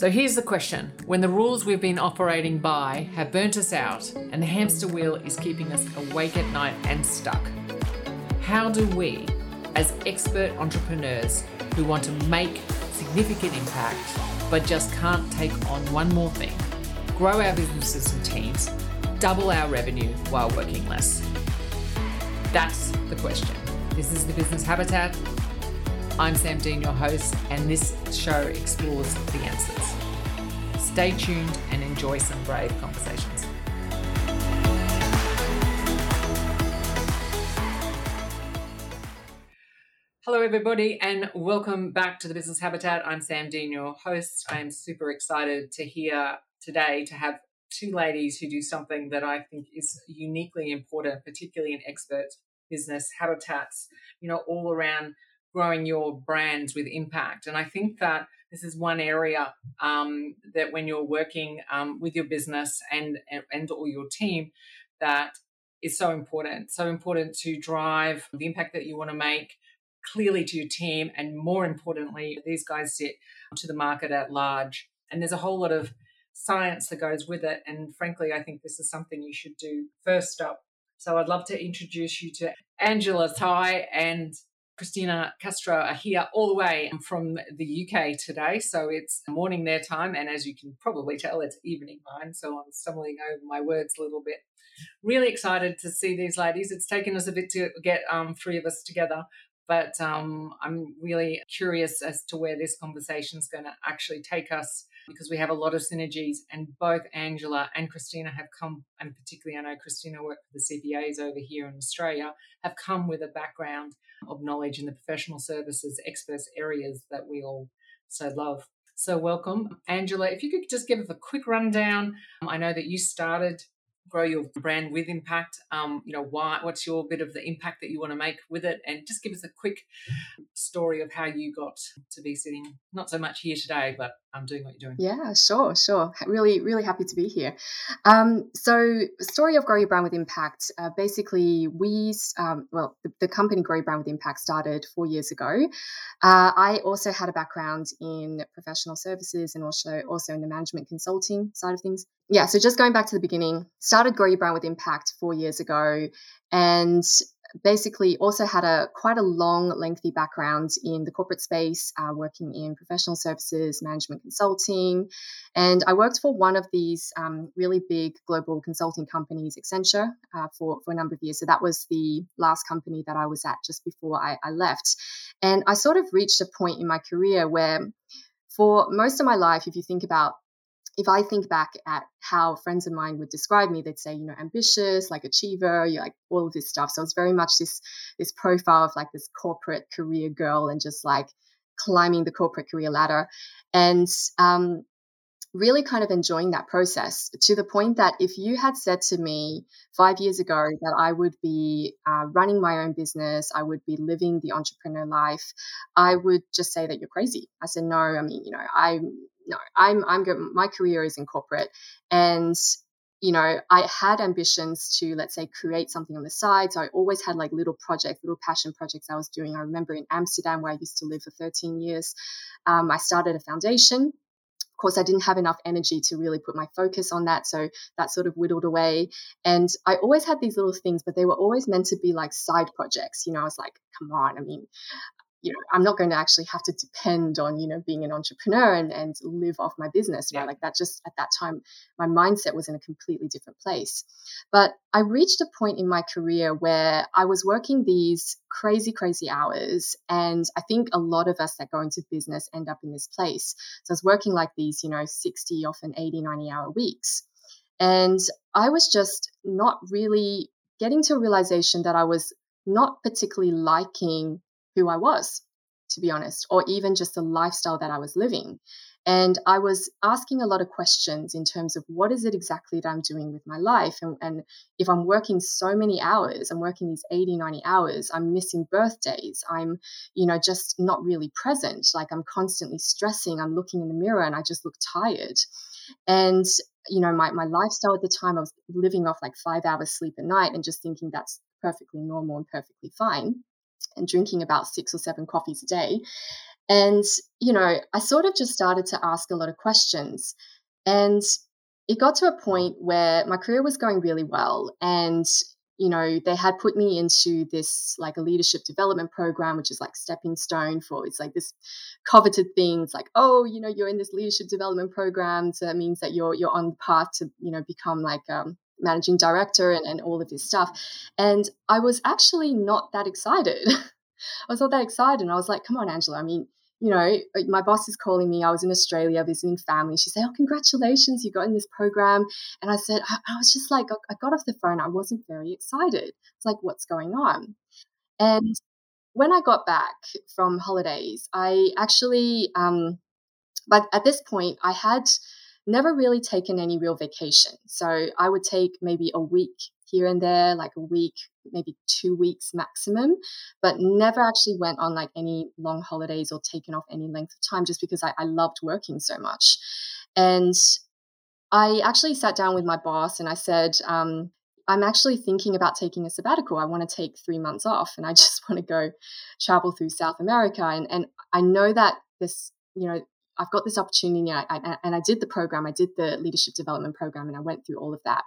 So here's the question When the rules we've been operating by have burnt us out and the hamster wheel is keeping us awake at night and stuck, how do we, as expert entrepreneurs who want to make significant impact but just can't take on one more thing, grow our businesses and teams, double our revenue while working less? That's the question. This is the Business Habitat. I'm Sam Dean, your host, and this show explores the answers. Stay tuned and enjoy some brave conversations. Hello, everybody, and welcome back to the Business Habitat. I'm Sam Dean, your host. I'm super excited to hear today to have two ladies who do something that I think is uniquely important, particularly in expert business habitats, you know, all around growing your brands with impact. And I think that this is one area um, that when you're working um, with your business and, and, and or your team, that is so important. So important to drive the impact that you want to make clearly to your team, and more importantly, these guys sit to the market at large. And there's a whole lot of science that goes with it. And frankly, I think this is something you should do first up. So I'd love to introduce you to Angela Tighe and Christina Castro are here all the way from the UK today. So it's morning their time. And as you can probably tell, it's evening mine. So I'm stumbling over my words a little bit. Really excited to see these ladies. It's taken us a bit to get um, three of us together, but um, I'm really curious as to where this conversation is going to actually take us because we have a lot of synergies. And both Angela and Christina have come, and particularly I know Christina worked for the CPAs over here in Australia, have come with a background of knowledge in the professional services experts areas that we all so love. So, welcome. Angela, if you could just give us a quick rundown. I know that you started grow your brand with impact um, you know why what's your bit of the impact that you want to make with it and just give us a quick story of how you got to be sitting not so much here today but I'm um, doing what you're doing. Yeah sure sure. Really really happy to be here. Um, so story of grow your brand with impact uh, basically we um, well the, the, company grow your brand with impact started four years ago. Uh, i also had a background in professional services and also also in the management consulting side of things. Yeah, so just going back to the beginning, started Grow Your Brand with Impact four years ago, and basically also had a quite a long, lengthy background in the corporate space, uh, working in professional services, management consulting, and I worked for one of these um, really big global consulting companies, Accenture, uh, for for a number of years. So that was the last company that I was at just before I, I left, and I sort of reached a point in my career where for most of my life, if you think about if I think back at how friends of mine would describe me, they'd say, you know, ambitious, like achiever, you like all of this stuff. So it's very much this this profile of like this corporate career girl and just like climbing the corporate career ladder, and um, really kind of enjoying that process to the point that if you had said to me five years ago that I would be uh, running my own business, I would be living the entrepreneur life, I would just say that you're crazy. I said, no, I mean, you know, I'm no, I'm I'm good. My career is in corporate, and you know, I had ambitions to let's say create something on the side. So I always had like little projects, little passion projects I was doing. I remember in Amsterdam where I used to live for 13 years, um, I started a foundation of course, I didn't have enough energy to really put my focus on that. So that sort of whittled away. And I always had these little things, but they were always meant to be like side projects. You know, I was like, come on, I mean, you know, I'm not going to actually have to depend on, you know, being an entrepreneur and, and live off my business, right? Yeah. Like that just at that time, my mindset was in a completely different place. But I reached a point in my career where I was working these crazy, crazy hours. And I think a lot of us that go into business end up in this place. So I was working like these, you know, 60, often 80, 90 hour weeks. And I was just not really getting to a realization that I was not particularly liking who I was, to be honest, or even just the lifestyle that I was living. And I was asking a lot of questions in terms of what is it exactly that I'm doing with my life? And, and, if I'm working so many hours, I'm working these 80, 90 hours, I'm missing birthdays, I'm, you know, just not really present. Like I'm constantly stressing, I'm looking in the mirror and I just look tired. And, you know, my, my lifestyle at the time, I was living off like five hours sleep a night and just thinking that's perfectly normal and perfectly fine and drinking about six or seven coffees a day. And you know, I sort of just started to ask a lot of questions. And it got to a point where my career was going really well. And, you know, they had put me into this like a leadership development program, which is like stepping stone for it's like this coveted thing. It's like, oh, you know, you're in this leadership development program. So that means that you're you're on the path to, you know, become like um managing director and, and all of this stuff. And I was actually not that excited. I was not that excited. And I was like, come on, Angela. I mean, you know, my boss is calling me. I was in Australia visiting family. She said, Oh, congratulations, you got in this program. And I said, I, I was just like, I got off the phone. I wasn't very excited. It's like, what's going on? And when I got back from holidays, I actually, um, but at this point, I had never really taken any real vacation. So I would take maybe a week here and there, like a week, maybe two weeks maximum, but never actually went on like any long holidays or taken off any length of time just because I, I loved working so much. And I actually sat down with my boss and I said, um, I'm actually thinking about taking a sabbatical. I want to take three months off and I just want to go travel through South America. And, and I know that this, you know, I've got this opportunity I, I, and I did the program, I did the leadership development program and I went through all of that.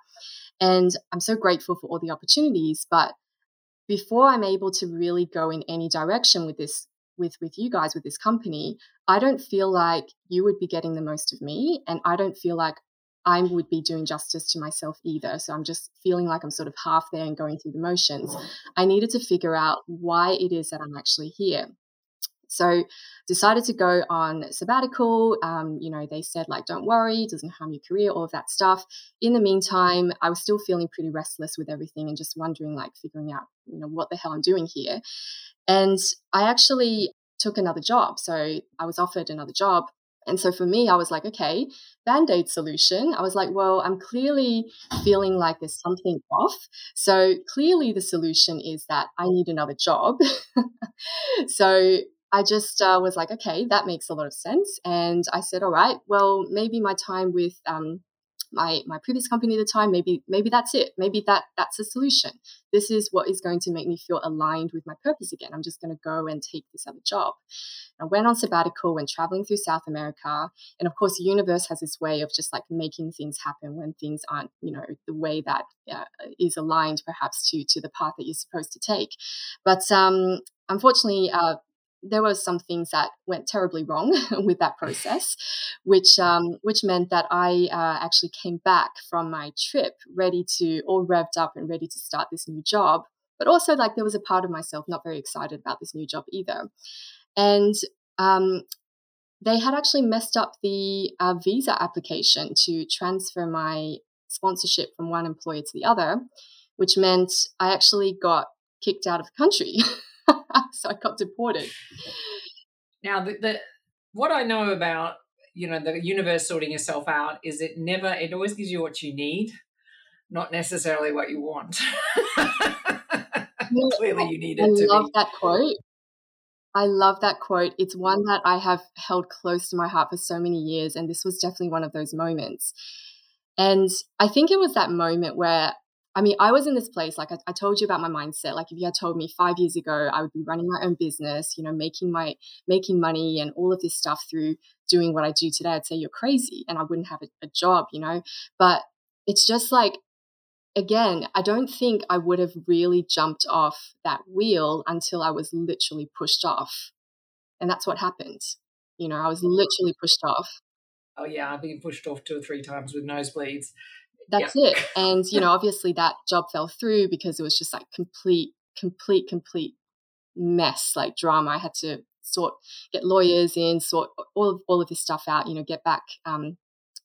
And I'm so grateful for all the opportunities. But before I'm able to really go in any direction with this, with, with you guys, with this company, I don't feel like you would be getting the most of me. And I don't feel like I would be doing justice to myself either. So I'm just feeling like I'm sort of half there and going through the motions. I needed to figure out why it is that I'm actually here. So decided to go on sabbatical. Um, you know, they said like, don't worry, it doesn't harm your career, all of that stuff. In the meantime, I was still feeling pretty restless with everything and just wondering, like, figuring out, you know, what the hell I'm doing here. And I actually took another job. So I was offered another job. And so for me, I was like, okay, band aid solution. I was like, well, I'm clearly feeling like there's something off. So clearly the solution is that I need another job. so I just uh, was like, okay, that makes a lot of sense. And I said, all right, well, maybe my time with um, my my previous company at the time, maybe maybe that's it. Maybe that that's a solution. This is what is going to make me feel aligned with my purpose again. I'm just going to go and take this other job. I went on sabbatical, went traveling through South America, and of course, the universe has this way of just like making things happen when things aren't, you know, the way that uh, is aligned perhaps to to the path that you're supposed to take. But um, unfortunately, uh, there were some things that went terribly wrong with that process, which um, which meant that I uh, actually came back from my trip ready to all revved up and ready to start this new job. But also, like there was a part of myself not very excited about this new job either, and um, they had actually messed up the uh, visa application to transfer my sponsorship from one employer to the other, which meant I actually got kicked out of the country. so I got deported. Now, the, the what I know about you know the universe sorting yourself out is it never it always gives you what you need, not necessarily what you want. Clearly, you need it. I love be. that quote. I love that quote. It's one that I have held close to my heart for so many years, and this was definitely one of those moments. And I think it was that moment where I mean, I was in this place, like I, I, told you about my mindset. Like if you had told me five years ago I would be running my own business, you know, making my making money and all of this stuff through doing what I do today, I'd say you're crazy and I wouldn't have a, a job, you know. But it's just like again, I don't think I would have really jumped off that wheel until I was literally pushed off. And that's what happened. You know, I was oh. literally pushed off. Oh yeah, I've been pushed off two or three times with nosebleeds that's yeah. it. And, you know, obviously that job fell through because it was just like complete, complete, complete mess, like drama. I had to sort, get lawyers in, sort all of, all of this stuff out, you know, get back um,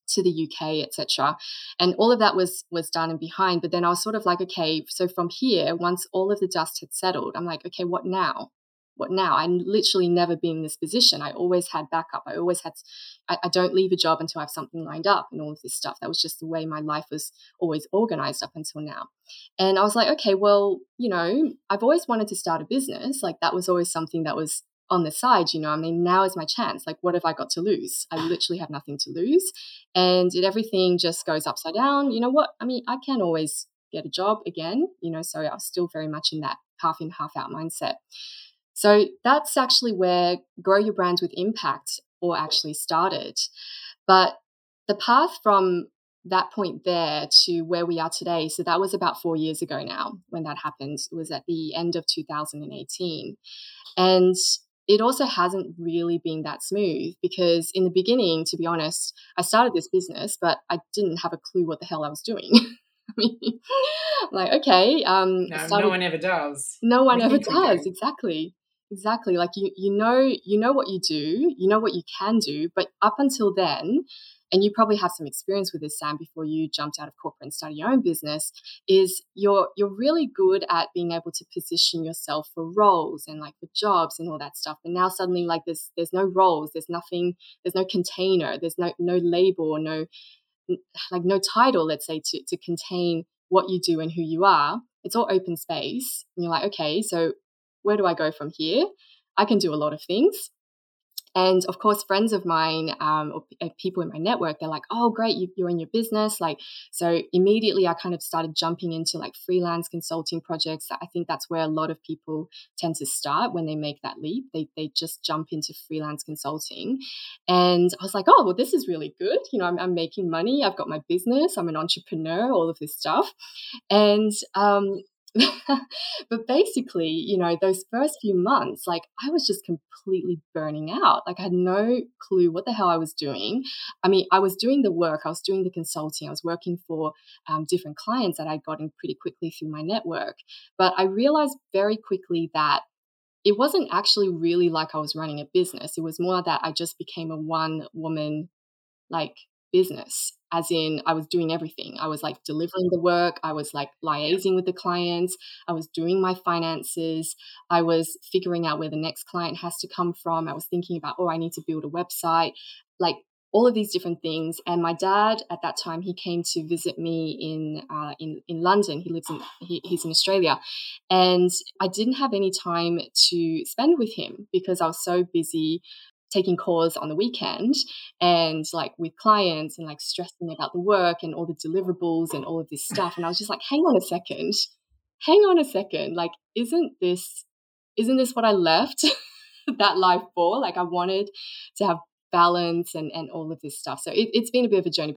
to the UK, etc. And all of that was was done and behind. But then I was sort of like, okay, so from here, once all of the dust had settled, I'm like, okay, what now? What now? I literally never been in this position. I always had backup. I always had, I, I, don't leave a job until I have something lined up and all of this stuff. That was just the way my life was always organized up until now. And I was like, okay, well, you know, I've always wanted to start a business. Like that was always something that was on the side, you know, I mean, now is my chance. Like, what have I got to lose? I literally have nothing to lose. And it, everything just goes upside down. You know what? I mean, I can always get a job again, you know, so I was still very much in that half in, half out mindset. So that's actually where Grow Your Brand with Impact or actually started. But the path from that point there to where we are today, so that was about four years ago now when that happened. It was at the end of 2018. And it also hasn't really been that smooth because in the beginning, to be honest, I started this business, but I didn't have a clue what the hell I was doing. I mean, like, okay. Um, no, started, no one ever does. No one ever does. Exactly. Exactly. Like you, you know, you know what you do, you know what you can do, but up until then, and you probably have some experience with this, Sam, before you jumped out of corporate and started your own business, is you're you're really good at being able to position yourself for roles and like for jobs and all that stuff. But now suddenly like there's there's no roles, there's nothing, there's no container, there's no no label no like no title, let's say, to, to contain what you do and who you are. It's all open space. And you're like, okay, so where do I go from here? I can do a lot of things. And of course, friends of mine um, or uh, people in my network, they're like, oh, great, you, are in your business. Like, so immediately I kind of started jumping into like freelance consulting projects. I think that's where a lot of people tend to start when they make that leap. They, they just jump into freelance consulting. And I was like, oh, well, this is really good. You know, I'm, I'm making money. I've got my business. I'm an entrepreneur, all of this stuff. And um, but basically, you know, those first few months, like I was just completely burning out. Like I had no clue what the hell I was doing. I mean, I was doing the work, I was doing the consulting, I was working for um, different clients that I'd gotten pretty quickly through my network. But I realized very quickly that it wasn't actually really like I was running a business. It was more that I just became a one woman like business as in I was doing everything. I was like delivering the work, I was like liaising with the clients, I was doing my finances, I was figuring out where the next client has to come from. I was thinking about, oh, I need to build a website, like all of these different things. And my dad at that time, he came to visit me in uh, in in London. He lives in he, he's in Australia, and I didn't have any time to spend with him because I was so busy taking calls on the weekend and like with clients and like stressing about the work and all the deliverables and all of this stuff and i was just like hang on a second. Hang on a second. Like isn't this isn't this what i left that life for? Like i wanted to have balance and and all of this stuff. So it, it's been a bit of a journey.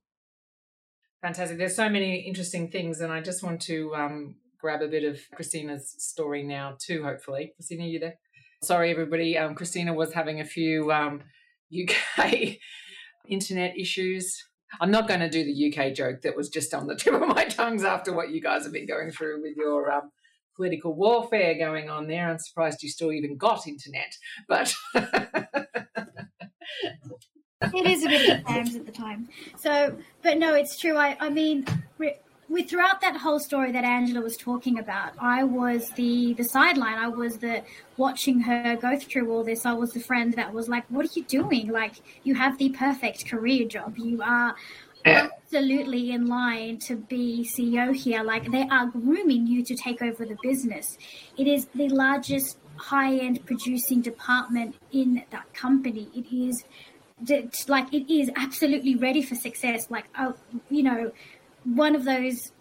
Fantastic. There's so many interesting things and i just want to um grab a bit of christina's story now too hopefully. Christina are you there Sorry, everybody. Um, Christina was having a few um, UK internet issues. I'm not going to do the UK joke that was just on the tip of my tongues after what you guys have been going through with your um, political warfare going on there. I'm surprised you still even got internet, but. it is a bit of times at the time. So, but no, it's true. I, I mean, with throughout that whole story that Angela was talking about, I was the the sideline. I was the watching her go through all this. I was the friend that was like, "What are you doing? Like, you have the perfect career job. You are." Absolutely in line to be CEO here. Like they are grooming you to take over the business. It is the largest high end producing department in that company. It is like it is absolutely ready for success. Like, oh, you know, one of those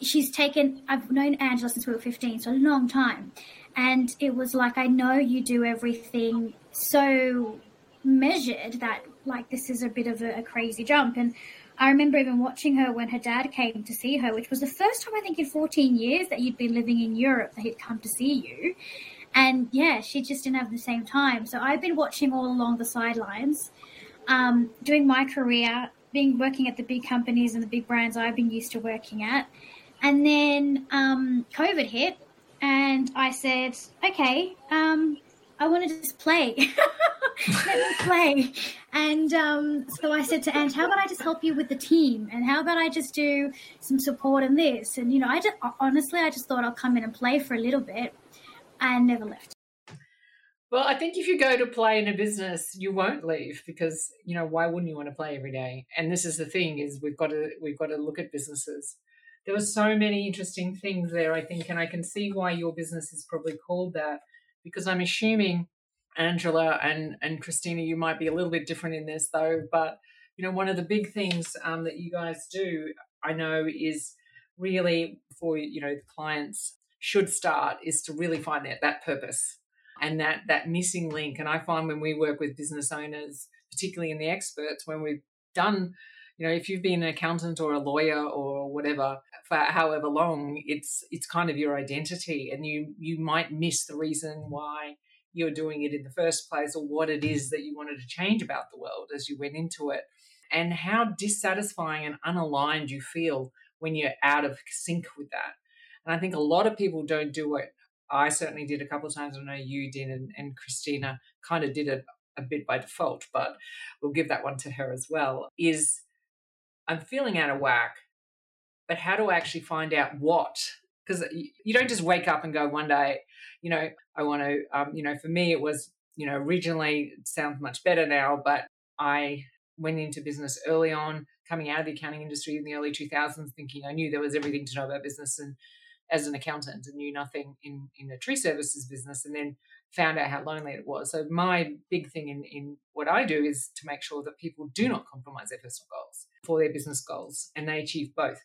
she's taken I've known Angela since we were 15 so a long time. And it was like I know you do everything so measured that like this is a bit of a, a, crazy jump. And I remember even watching her when her dad came to see her which was the first time I think in 14 years that you'd been living in Europe that he'd come to see you. And yeah she just didn't have the same time. So I've been watching all along the sidelines um, doing my career being working at the big companies and the big brands I've been used to working at. And then um, COVID hit, and I said, okay, um, I want to just play. Let me play. And um, so I said to Ange, how about I just help you with the team? And how about I just do some support in this? And, you know, I just, honestly, I just thought I'll come in and play for a little bit and never left. Well, I think if you go to play in a business, you won't leave because you know why wouldn't you want to play every day? And this is the thing: is we've got to we've got to look at businesses. There were so many interesting things there, I think, and I can see why your business is probably called that because I'm assuming Angela and and Christina, you might be a little bit different in this though. But you know, one of the big things um, that you guys do, I know, is really for you know the clients should start is to really find that that purpose and that that missing link. And I find when we work with business owners, particularly in the experts, when we've done you know if you've been an accountant or a lawyer or whatever for however long it's it's kind of your identity and you you might miss the reason why you're doing it in the first place or what it is that you wanted to change about the world as you went into it and how dissatisfying and unaligned you feel when you're out of sync with that and i think a lot of people don't do it i certainly did a couple of times i know you did and, and christina kind of did it a bit by default but we'll give that one to her as well is I'm feeling out of whack, but how do I actually find out what? Because you don't just wake up and go one day, you know, I want to, um, you know, for me, it was, you know, originally sounds much better now, but I went into business early on, coming out of the accounting industry in the early 2000s, thinking I knew there was everything to know about business and as an accountant and knew nothing in, in a tree services business. And then found out how lonely it was. So my big thing in, in what I do is to make sure that people do not compromise their personal goals for their business goals and they achieve both.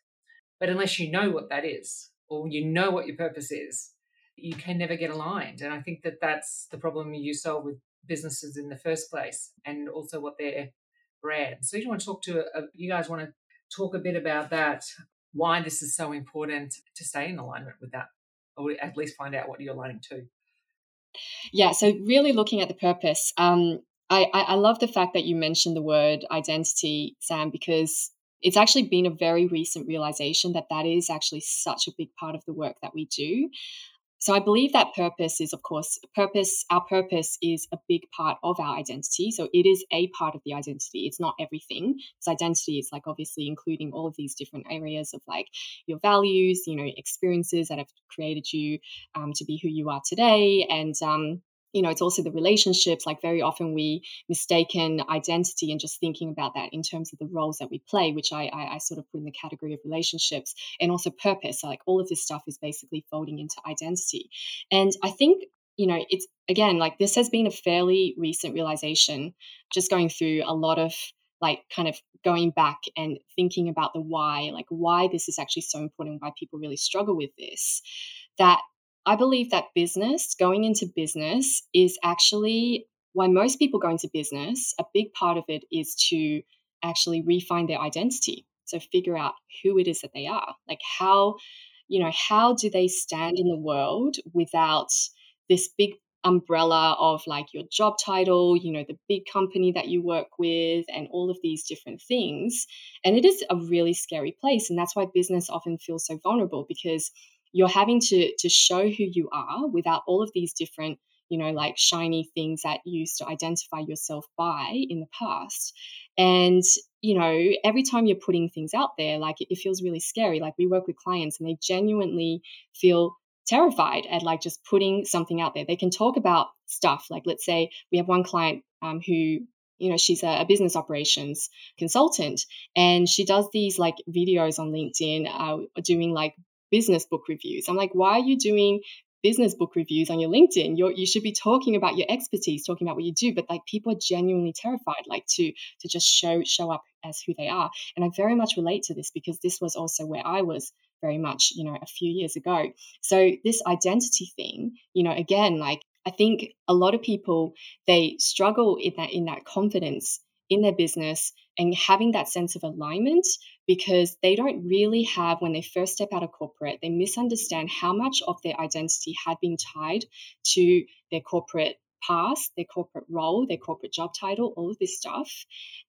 But unless you know what that is or you know what your purpose is, you can never get aligned. And I think that that's the problem you solve with businesses in the first place and also what their brand. So you want to talk to, a, you guys want to talk a bit about that, why this is so important to stay in alignment with that, or at least find out what you're aligning to. Yeah, so really looking at the purpose. Um, I, I love the fact that you mentioned the word identity, Sam, because it's actually been a very recent realization that that is actually such a big part of the work that we do. So I believe that purpose is, of course, purpose. Our purpose is a big part of our identity. So it is a part of the identity. It's not everything. Because identity is like obviously including all of these different areas of like your values, you know, experiences that have created you um, to be who you are today, and um, you know, it's also the relationships. Like very often we mistaken identity and just thinking about that in terms of the roles that we play, which I, I, I sort of put in the category of relationships and also purpose. So like all of this stuff is basically folding into identity. And I think, you know, it's again, like this has been a fairly recent realization, just going through a lot of like kind of going back and thinking about the why, like why this is actually so important, why people really struggle with this, that I believe that business, going into business, is actually why most people go into business. A big part of it is to actually refine their identity. So figure out who it is that they are. Like how, you know, how do they stand in the world without this big umbrella of like your job title, you know, the big company that you work with, and all of these different things. And it is a really scary place. And that's why business often feels so vulnerable because you're having to to show who you are without all of these different you know like shiny things that you used to identify yourself by in the past. And you know every time you're putting things out there like it, feels really scary. Like we work with clients and they genuinely feel terrified at like just putting something out there. They can talk about stuff. Like let's say we have one client um, who you know she's a, a, business operations consultant and she does these like videos on linkedin uh, doing like business book reviews. I'm like, why are you doing business book reviews on your LinkedIn? You're, you should be talking about your expertise, talking about what you do. But like people are genuinely terrified, like to to just show show up as who they are. And I very much relate to this because this was also where I was very much, you know, a few years ago. So this identity thing, you know, again, like I think a lot of people they struggle in that in that confidence in their business and having that sense of alignment because they don't really have, when they first step out of corporate, they misunderstand how much of their identity had been tied to their corporate past, their corporate role, their corporate job title, all of this stuff.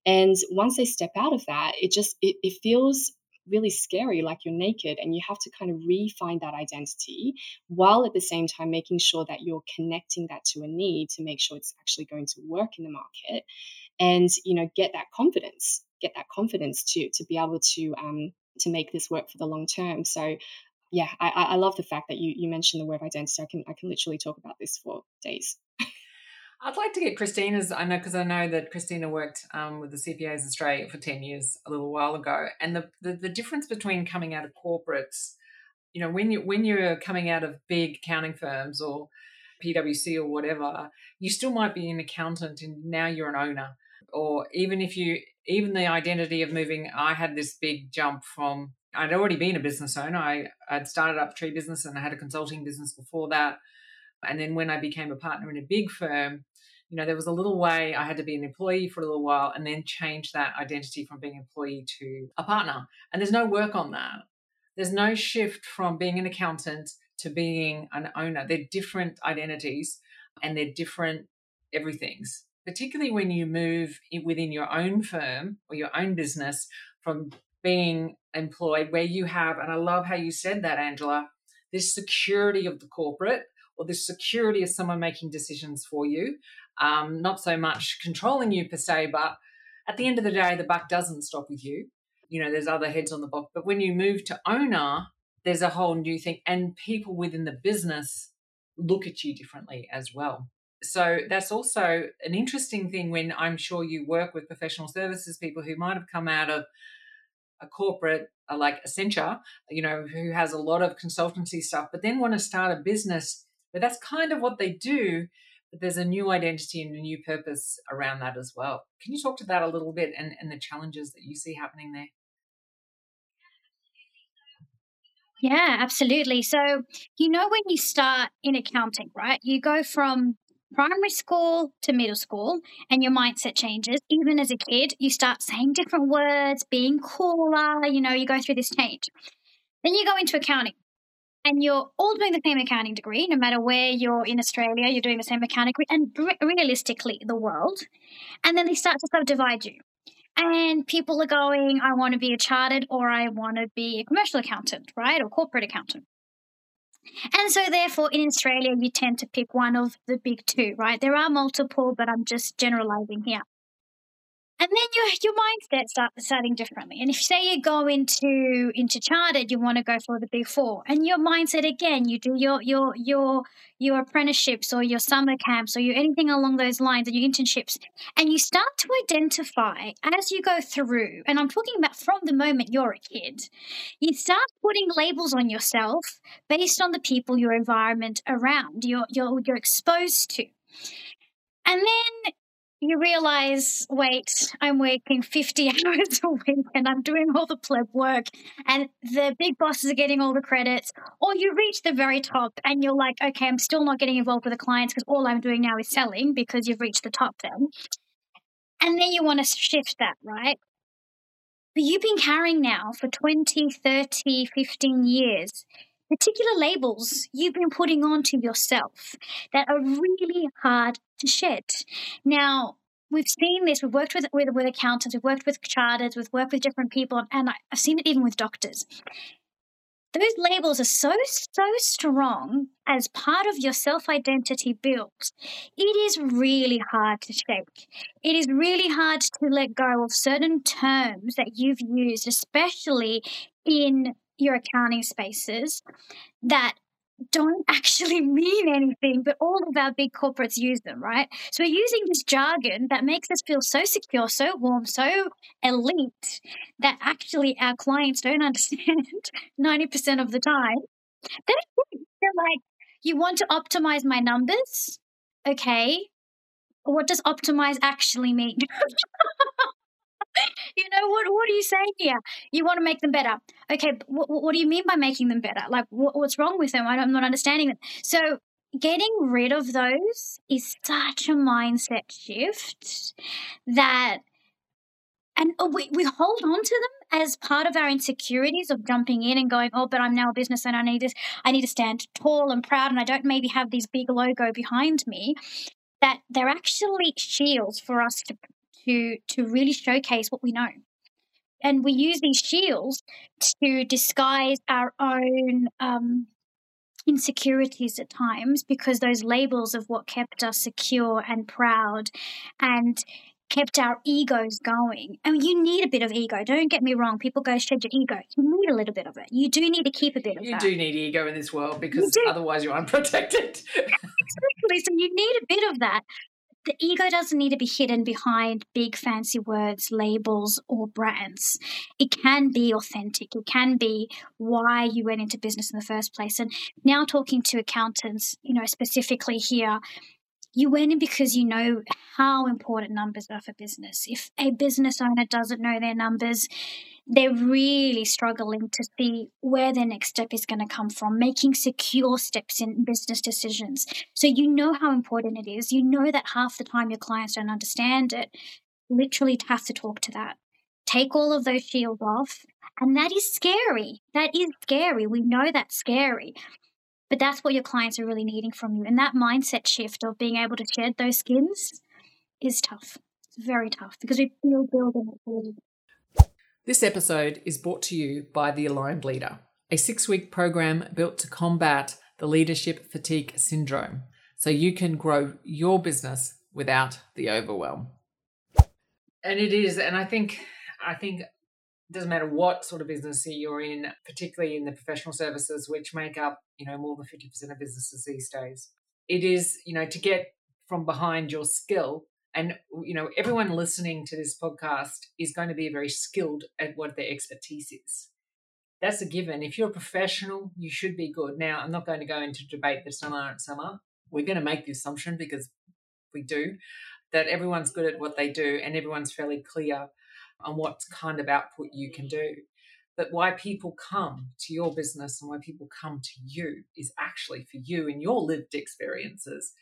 And once they step out of that, it just it, it feels really scary like you're naked and you have to kind of refine that identity while at the same time making sure that you're connecting that to a need to make sure it's actually going to work in the market and you know get that confidence get that confidence to to be able to um, to make this work for the long term. So yeah I, I love the fact that you you mentioned the word identity. I can i can literally talk about this for days I'd like to get Christina's. I know because I know that Christina worked um, with the CPAs Australia for ten years a little while ago, and the, the the difference between coming out of corporates, you know, when you when you're coming out of big accounting firms or PwC or whatever, you still might be an accountant, and now you're an owner or even if you even the identity of moving i had this big jump from i'd already been a business owner i i'd started up tree business and i had a consulting business before that And then when I became a partner in a big firm, you know, there was a little way I had to be an employee for a little while and then change that identity from being employee to a partner. And there's no work on that. There's no shift from being an accountant to being an owner. They're different identities and they're different everything's, particularly when you move within your own firm or your own business from being employed, where you have, and I love how you said that, Angela, this security of the corporate or the security of someone making decisions for you, um, not so much controlling you per se, but at the end of the day, the buck doesn't stop with you. You know, there's other heads on the block. But when you move to owner, there's a whole new thing. And people within the business look at you differently as well. So that's also an interesting thing when I'm sure you work with professional services people who might have come out of a corporate uh, like Accenture, you know, who has a lot of consultancy stuff, but then want to start a business but that's kind of what they do. But there's a new identity and a new purpose around that as well. Can you talk to that a little bit and, and the challenges that you see happening there? Yeah, absolutely. So, you know, when you start in accounting, right, you go from primary school to middle school and your mindset changes. Even as a kid, you start saying different words, being cooler, you know, you go through this change. Then you go into accounting and you're all doing the same accounting degree, no matter where you're in Australia, you're doing the same accounting degree, and realistically, the world. And then they start to subdivide you. And people are going, I want to be a chartered or I want to be a commercial accountant, right? Or corporate accountant. And so, therefore, in Australia, you tend to pick one of the big two, right? There are multiple, but I'm just generalizing here and then your your mindset starts starting differently. And if say you go into into chartered, you want to go for the big four, and your mindset again, you do your your your your apprenticeships or your summer camps or your anything along those lines and your internships, and you start to identify as you go through. And I'm talking about from the moment you're a kid, you start putting labels on yourself based on the people, your environment around, you're you're you're exposed to. And then you realize, wait, I'm working 50 hours a week and I'm doing all the pleb work and the big bosses are getting all the credits. Or you reach the very top and you're like, okay, I'm still not getting involved with the clients because all I'm doing now is selling because you've reached the top then. And then you want to shift that, right? But you've been carrying now for 20, 30, 15 years particular labels you've been putting onto yourself that are really hard to shed. Now, we've seen this. We've worked with, with, with accountants, we've worked with charters, we've worked with different people, and I've seen it even with doctors. Those labels are so, so strong as part of your self identity build. It is really hard to shake. It is really hard to let go of certain terms that you've used, especially in your accounting spaces that don't actually mean anything, but all of our big corporates use them, right? So we're using this jargon that makes us feel so secure, so warm, so elite that actually our clients don't understand 90% of the time. They're like, you want to optimize my numbers? Okay. What does optimize actually mean? you know what? What are you saying here? You want to make them better? Okay, what, what do you mean by making them better? Like, what, what's wrong with them? I'm not understanding them. So, getting rid of those is such a mindset shift that and uh, we, we hold on to them as part of our insecurities of jumping in and going oh but i'm now a business and i need this i need to stand tall and proud and i don't maybe have this big logo behind me that they're actually shields for us to to to really showcase what we know. And we use these shields to disguise our own um, insecurities at times because those labels of what kept us secure and proud and kept our egos going. And you need a bit of ego. Don't get me wrong. People go shed your ego. You need a little bit of it. You do need to keep a bit of it. you that. do need ego in this world because otherwise you're unprotected. exactly. So you need a bit of that the ego doesn't need to be hidden behind big fancy words, labels, or brands. It can be authentic. It can be why you went into business in the first place. And now talking to accountants, you know, specifically here, you went in because you know how important numbers are for business. If a business owner doesn't know their numbers, they're really struggling to see where their next step is going to come from, making secure steps in business decisions. So you know how important it is. You know that half the time your clients don't understand it. Literally have to talk to that. Take all of those shields off. And that is scary. That is scary. We know that's scary. But that's what your clients are really needing from you. And that mindset shift of being able to shed those skins is tough. It's very tough because we feel building it this episode is brought to you by The Aligned Leader, a six week program built to combat the leadership fatigue syndrome so you can grow your business without the overwhelm. And it is, and I think, I think it doesn't matter what sort of business you're in, particularly in the professional services, which make up, you know, more than 50% of businesses these days. It is, you know, to get from behind your skill and you know everyone listening to this podcast is going to be very skilled at what their expertise is. That's a given. If you're a professional you should be good. Now i'm not going to go into debate that some aren't some are we're going to make the assumption because we do that everyone's good at what they do and everyone's fairly clear on what kind of output you can do. But why people come to your business and why people come to you is actually for you and your lived experiences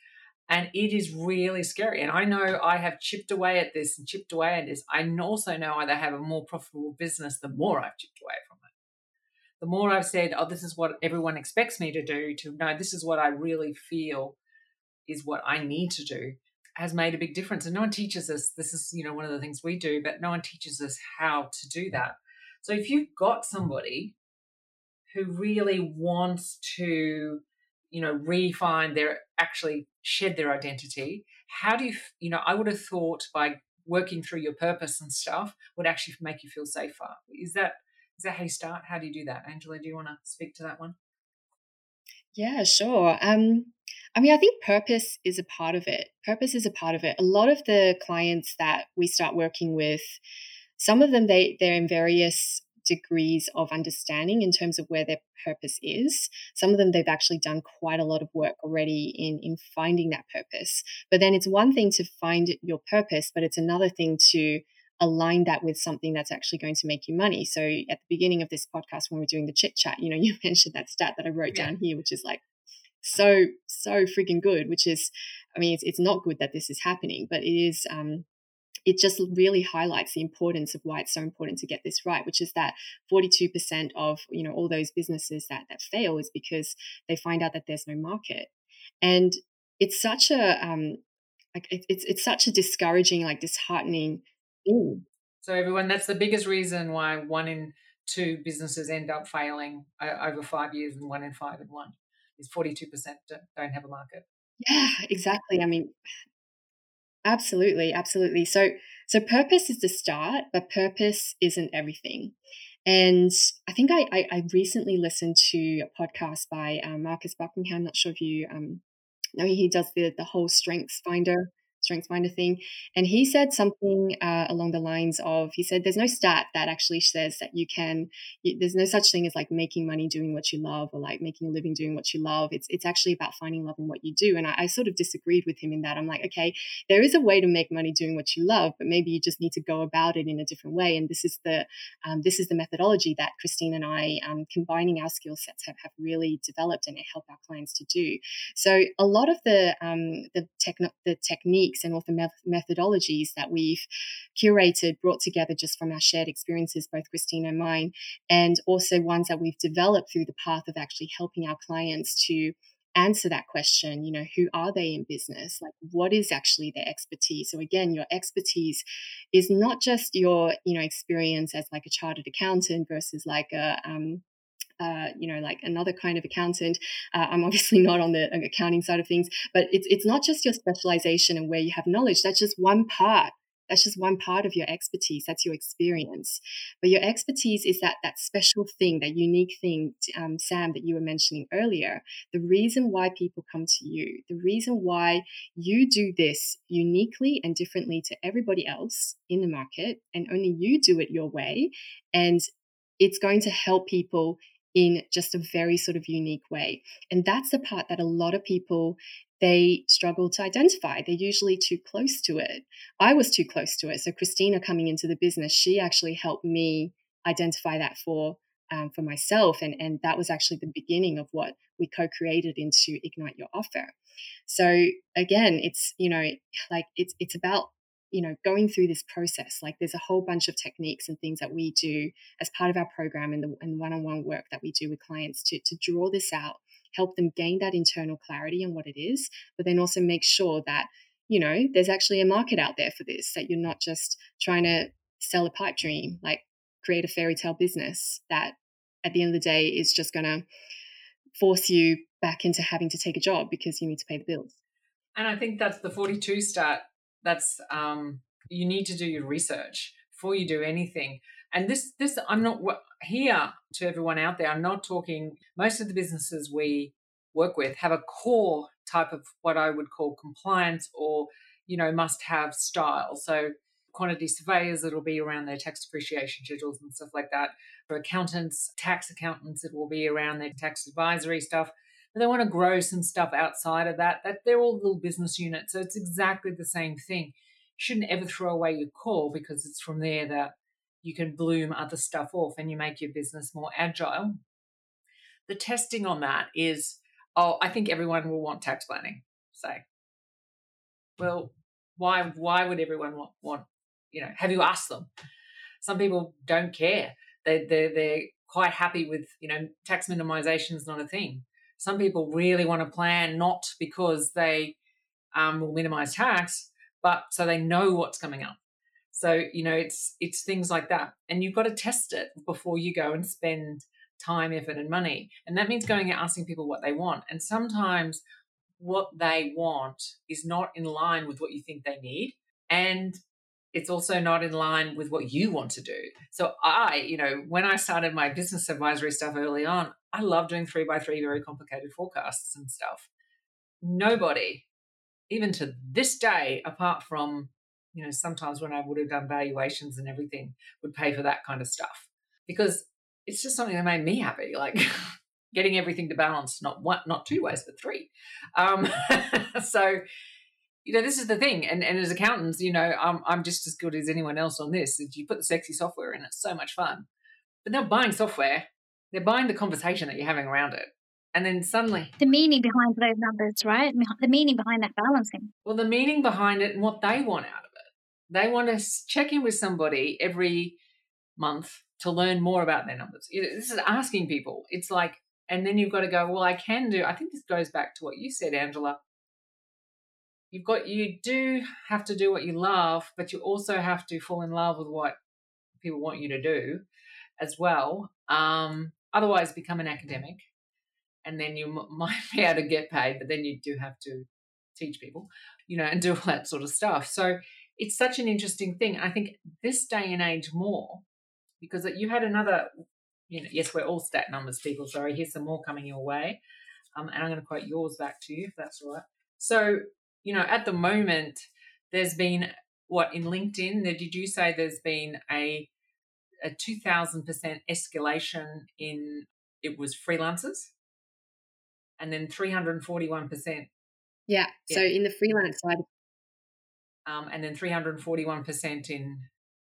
and it is really scary. And I know I have chipped away at this and chipped away at this. I also know I have a more profitable business the more I've chipped away from it. The more I've said, oh, this is what everyone expects me to do, to know this is what I really feel is what I need to do, has made a big difference. And no one teaches us, this is, you know, one of the things we do, but no one teaches us how to do that. So if you've got somebody who really wants to you know refine their actually shed their identity how do you you know i would have thought by working through your purpose and stuff would actually make you feel safer. Is that is that how you start? How do you do that? Angela do you want to speak to that one? Yeah sure. Um I mean, I think purpose is a part of it. Purpose is a part of it. A lot of the clients that we start working with, some of them they they're in various degrees of understanding in terms of where their purpose is. Some of them they've actually done quite a lot of work already in in finding that purpose. But then it's one thing to find your purpose, but it's another thing to align that with something that's actually going to make you money. So at the beginning of this podcast when we are doing the chit chat, you know, you mentioned that stat that I wrote yeah. down here which is like so so freaking good, which is I mean it's, it's not good that this is happening, but it is um it just really highlights the importance of why it's so important to get this right, which is that 42% of you know all those businesses that that fail is because they find out that there's no market, and it's such a um, like it, it's it's such a discouraging, like disheartening thing. So everyone, that's the biggest reason why one in two businesses end up failing over five years, and one in five in one is 42% don't have a market. Yeah, exactly. I mean, Absolutely, absolutely. So so purpose is the start, but purpose isn't everything. And I think I, I, I recently listened to a podcast by um, Marcus Buckingham. Not sure if you um, know he does the the whole Strengths Finder strengths finder thing and he said something uh, along the lines of he said there's no stat that actually says that you can you, there's no such thing as like making money doing what you love or like making a living doing what you love. It's it's actually about finding love in what you do. And I, I sort of disagreed with him in that. I'm like okay there is a way to make money doing what you love but maybe you just need to go about it in a different way. And this is the um, this is the methodology that christine and i um, combining our skill sets have, have really developed and help our clients to do. So a lot of the um, the, techno- the technique techniques and author methodologies that we've curated, brought together just from our shared experiences, both Christine and mine, and also ones that we've developed through the path of actually helping our clients to answer that question you know who are they in business? Like what is actually their expertise? So again your expertise is not just your you know experience as like a chartered accountant versus like a um, uh, you know, like another kind of accountant. Uh, I'm obviously not on the accounting side of things, but it's it's not just your specialization and where you have knowledge. That's just one part. That's just one part of your expertise. That's your experience. But your expertise is that that special thing, that unique thing, um, Sam, that you were mentioning earlier. The reason why people come to you, the reason why you do this uniquely and differently to everybody else in the market, and only you do it your way, and it's going to help people in just a very sort of unique way. And that's the part that a lot of people they struggle to identify. They're usually too close to it. I was too close to it. So Christina coming into the business, she actually helped me identify that for um, for myself, and and that was actually the beginning of what we co-created into Ignite Your Offer. So again, it's you know like it's it's about you know going through this process like there's a whole bunch of techniques and things that we do as part of our program and the and one-on-one work that we do with clients to to draw this out help them gain that internal clarity on what it is but then also make sure that you know there's actually a market out there for this that you're not just trying to sell a pipe dream like create a fairy tale business that at the end of the day is just going to force you back into having to take a job because you need to pay the bills. And i think that's the 42 stat that's um, you need to do your research before you do anything. And this, this I'm not here to everyone out there. I'm not talking. Most of the businesses we work with have a core type of what I would call compliance or you know must have style. So quantity surveyors, it'll be around their tax depreciation schedules and stuff like that. For accountants, tax accountants, it will be around their tax advisory stuff but they want to grow some stuff outside of that. That they're all little business units, so it's exactly the same thing. You shouldn't ever throw away your core because it's from there that you can bloom other stuff off and you make your business more agile. The testing on that is, oh, I think everyone will want tax planning. Say, well, why why would everyone want, want you know? Have you asked them? Some people don't care. They they they're quite happy with you know tax minimization is not a thing some people really want to plan not because they um, will minimize tax, but so they know what's coming up. So you know, it's it's things like that, and you've got to test it before you go and spend time, effort, and money. And that means going and asking people what they want. And sometimes what they want is not in line with what you think they need, and it's also not in line with what you want to do. So I, you know, when I started my business advisory stuff early on, I love doing three by three very complicated forecasts and stuff. Nobody, even to this day, apart from, you know, sometimes when I would have done valuations and everything, would pay for that kind of stuff. Because it's just something that made me happy. Like getting everything to balance, not one, not two ways, but three. Um, so you know, this is the thing. And, and as accountants, you know, I'm, I'm just as good as anyone else on this. You put the sexy software in, it's so much fun. But they're buying software, they're buying the conversation that you're having around it. And then suddenly. The meaning behind those numbers, right? The meaning behind that balancing. Well, the meaning behind it and what they want out of it. They want to check in with somebody every month to learn more about their numbers. This is asking people. It's like, and then you've got to go, well, I can do. I think this goes back to what you said, Angela you've got you do have to do what you love, but you also have to fall in love with what people want you to do as well. Um, otherwise, become an academic, and then you m- might be able to get paid, but then you do have to teach people, you know, and do all that sort of stuff. So it's such an interesting thing. I think this day and age more because you had another, you know, yes, we're all stat numbers people. Sorry, here's some more coming your way. Um, and I'm going to quote yours back to you if that's all right. So you know, at the moment, there's been what in LinkedIn, did you say there's been a a 2000% escalation in it was freelancers and then 341% yeah, yeah. so in the freelance side um, and then 341% in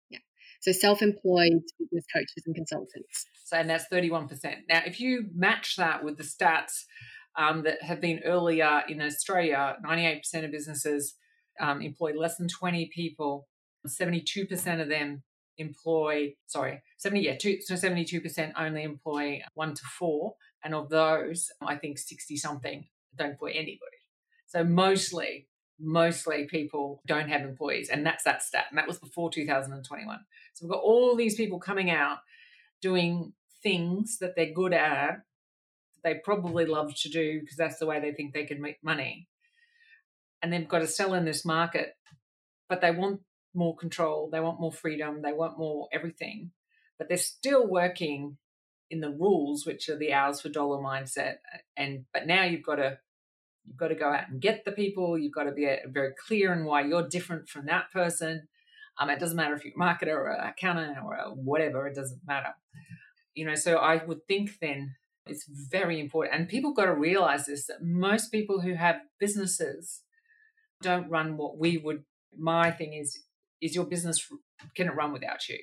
yeah so self-employed business coaches and consultants so and that's 31% now if you match that with the stats um, that have been earlier in Australia, 98% of businesses um, employ less than 20 people. 72% of them employ, sorry, 70, yeah, two, so 72% only employ one to four. And of those, I think 60 something don't employ anybody. So mostly, mostly people don't have employees. And that's that stat. And that was before 2021. So we've got all these people coming out doing things that they're good at they probably love to do because that's the way they think they can make money. And they've got to sell in this market, but they want more control, they want more freedom, they want more everything, but they're still working in the rules, which are the hours for dollar mindset. And but now you've got to you've got to go out and get the people. You've got to be very clear in why you're different from that person. Um, it doesn't matter if you're a marketer or an accountant or whatever. It doesn't matter. You know, so I would think then it's very important. And people got to realize this that most people who have businesses don't run what we would. My thing is, is your business, can it run without you?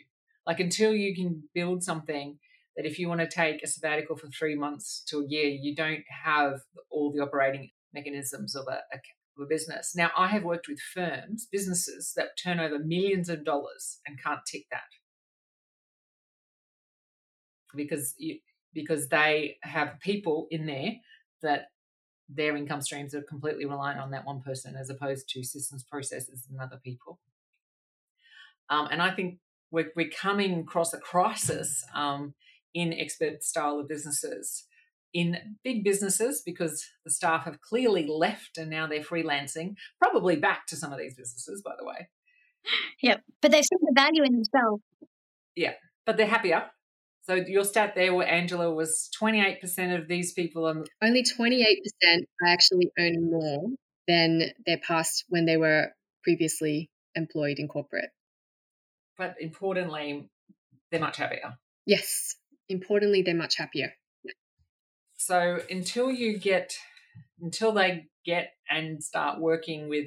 Like until you can build something that if you want to take a sabbatical for three months to a year, you don't have all the operating mechanisms of a, a, a business. Now, I have worked with firms, businesses that turn over millions of dollars and can't tick that because you, because they have people in there that their income streams are completely reliant on that one person as opposed to systems processes and other people. Um, and I think we're, we're coming across a crisis um, in expert style of businesses in big businesses because the staff have clearly left and now they're freelancing, probably back to some of these businesses, by the way. Yep. But they've seen the value in themselves. Yeah. But they're happier. So your stat there, where Angela was 28% of these people are only 28% are actually earning more than their past when they were previously employed in corporate. But importantly, they're much happier. Yes. Importantly, they're much happier. So until you get, until they get and start working with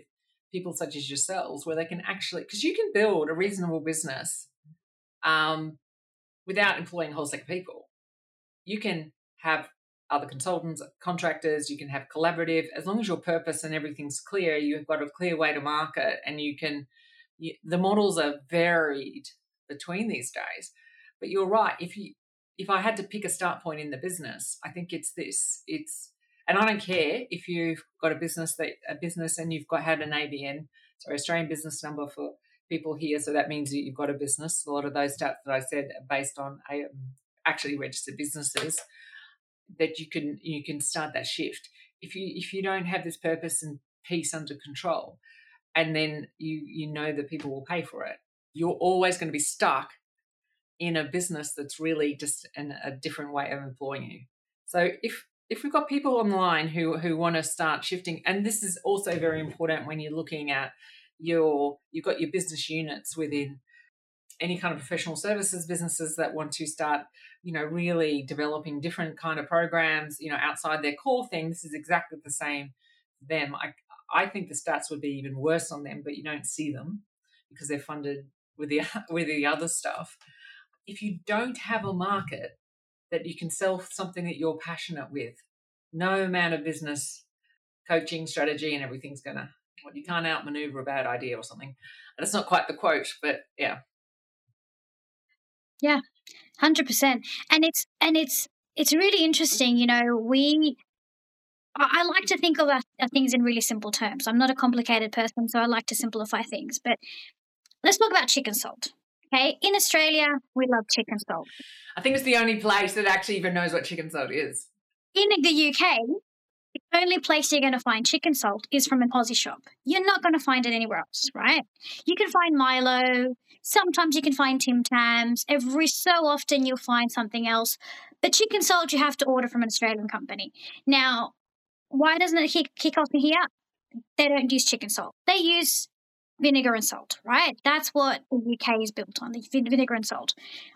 people such as yourselves, where they can actually, because you can build a reasonable business um, without employing a whole set of people. You can have other consultants, contractors, you can have collaborative, as long as your purpose and everything's clear, you've got a clear way to market and you can, you, the models are varied between these days. But you're right. If you, if I had to pick a start point in the business, I think it's this. It's and I don't care if you've got a business that a business and you've got had an ABN, so Australian business number for people here. So that means that you've got a business. A lot of those stats that I said are based on um, actually registered businesses. That you can you can start that shift if you if you don't have this purpose and peace under control, and then you you know that people will pay for it. You're always going to be stuck in a business that's really just an, a different way of employing you. So if if we've got people online who who want to start shifting, and this is also very important when you're looking at your you've got your business units within any kind of professional services businesses that want to start you know really developing different kind of programs you know outside their core thing this is exactly the same for them. I i think the stats would be even worse on them but you don't see them because they're funded with the with the other stuff. If you don't have a market that you can sell something that you're passionate with, no amount of business coaching strategy and everything's gonna well, you can't outmaneuver a bad idea or something. And it's not quite the quote, but yeah. Yeah, hundred percent. And it's and it's it's really interesting. You know, we I like to think of things in really simple terms. I'm not a complicated person, so I like to simplify things. But let's talk about chicken salt. Okay, in Australia, we love chicken salt. I think it's the only place that actually even knows what chicken salt is. In the UK, only place you're going to find chicken salt is from an Aussie shop. You're not going to find it anywhere else, right? You can find Milo. Sometimes you can find Tim Tams. Every so often you'll find something else. But chicken salt you have to order from an Australian company. Now, why doesn't it kick, kick off here? They don't use chicken salt. They use vinegar and salt, right? That's what the UK is built on, the vinegar and salt.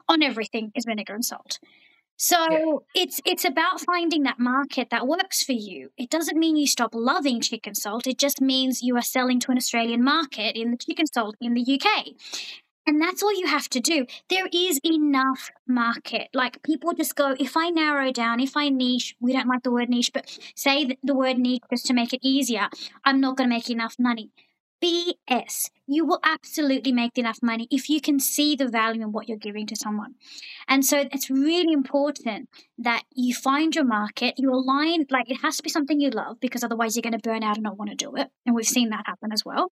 On everything is vinegar and salt. So yeah. it's it's about finding that market that works for you. It doesn't mean you stop loving chicken salt. It just means you are selling to an Australian market in the chicken salt in the UK. And that's all you have to do. There is enough market. Like people just go, if I narrow down, if I niche, we don't like the word niche, but say the word niche just to make it easier, I'm not going to make enough money. BS. You will absolutely make enough money if you can see the value in what you're giving to someone. And so it's really important that you find your market, you align, like it has to be something you love because otherwise you're going to burn out and not want to do it. And we've seen that happen as well.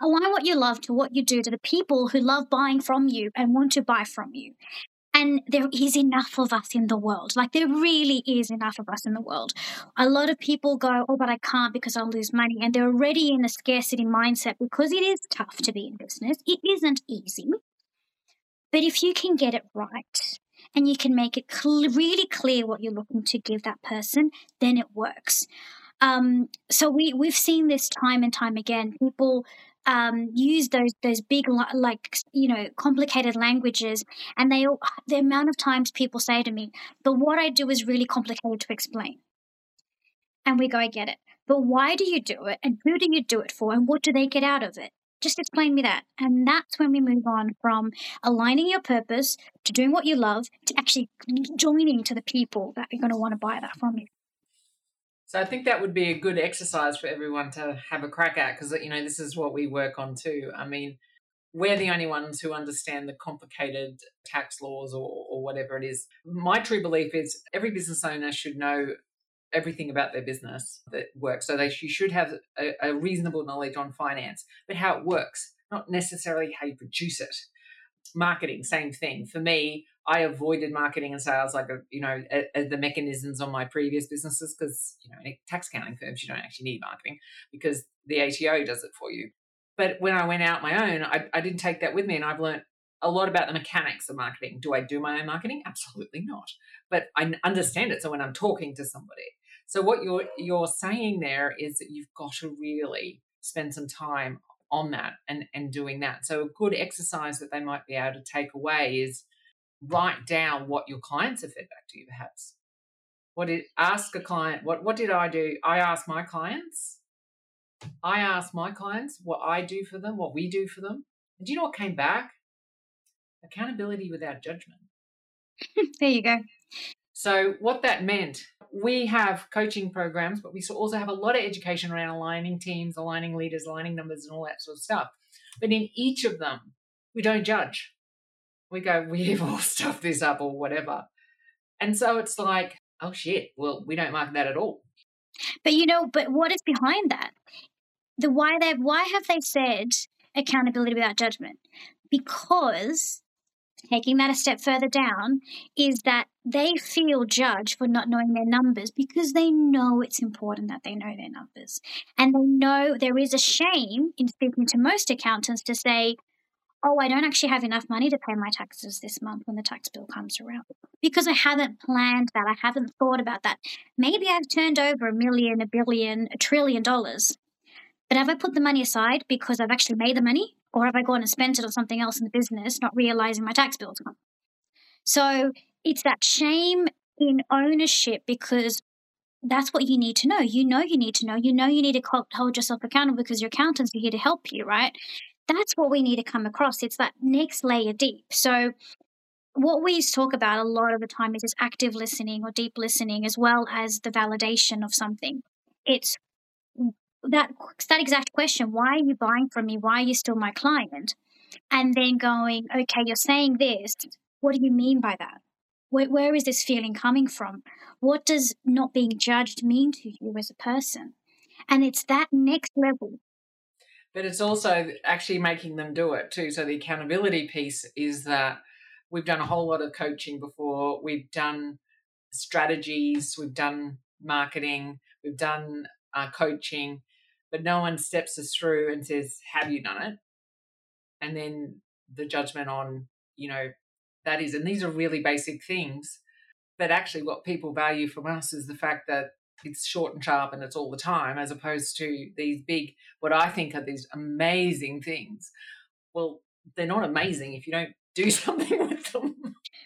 Align what you love to what you do to the people who love buying from you and want to buy from you. And there is enough of us in the world. Like, there really is enough of us in the world. A lot of people go, Oh, but I can't because I'll lose money. And they're already in a scarcity mindset because it is tough to be in business. It isn't easy. But if you can get it right and you can make it cl- really clear what you're looking to give that person, then it works. Um, so we, we've seen this time and time again. People um, use those those big like you know complicated languages, and they the amount of times people say to me, "But what I do is really complicated to explain," and we go, "I get it." But why do you do it, and who do you do it for, and what do they get out of it? Just explain me that. And that's when we move on from aligning your purpose to doing what you love to actually joining to the people that are going to want to buy that from you. So I think that would be a good exercise for everyone to have a crack at because you know this is what we work on too. I mean, we're the only ones who understand the complicated tax laws or, or whatever it is. My true belief is every business owner should know everything about their business that works. So they you should have a, a reasonable knowledge on finance, but how it works, not necessarily how you produce it. Marketing, same thing. For me, I avoided marketing and sales like a, you know a, a, the mechanisms on my previous businesses because you know tax accounting firms you don't actually need marketing because the ATO does it for you. But when I went out my own, I, I didn't take that with me, and I've learned a lot about the mechanics of marketing. Do I do my own marketing? Absolutely not. But I understand it. So when I'm talking to somebody, so what you're you're saying there is that you've got to really spend some time on that and and doing that. So a good exercise that they might be able to take away is write down what your clients have fed back to you perhaps. What did ask a client, what what did I do? I asked my clients. I asked my clients what I do for them, what we do for them. And do you know what came back? Accountability without judgment. there you go. So, what that meant, we have coaching programs, but we also have a lot of education around aligning teams, aligning leaders, aligning numbers, and all that sort of stuff. But in each of them, we don't judge. We go, we've all stuffed this up or whatever. And so it's like, oh shit, well, we don't mark that at all. But you know, but what is behind that? The why they why have they said accountability without judgment? Because taking that a step further down, is that they feel judged for not knowing their numbers because they know it's important that they know their numbers. And they know there is a shame in speaking to most accountants to say, oh, I don't actually have enough money to pay my taxes this month when the tax bill comes around because I haven't planned that. I haven't thought about that. Maybe I've turned over a million, a billion, a trillion dollars. But have I put the money aside because I've actually made the money? Or have I gone and spent it on something else in the business, not realizing my tax bill's gone? So it's that shame in ownership because that's what you need to know. You know you need to know. You know you need to hold yourself accountable because your accountants are here to help you, right? That's what we need to come across. It's that next layer deep. So what we talk about a lot of the time is this active listening or deep listening as well as the validation of something. It's that that exact question why are you buying from me? Why are you still my client? And then going okay you're saying this. What do you mean by that? Where, where is this feeling coming from? What does not being judged mean to you as a person? And it's that next level. But it's also actually making them do it too. So the accountability piece is that we've done a whole lot of coaching before. We've done strategies. We've done marketing. We've done uh, coaching but no one steps us through and says, Have you done it? And then the judgment on, you know, that is, and these are really basic things. But actually, what people value from us is the fact that it's short and sharp and it's all the time, as opposed to these big, what I think are these amazing things. Well, they're not amazing if you don't do something with them.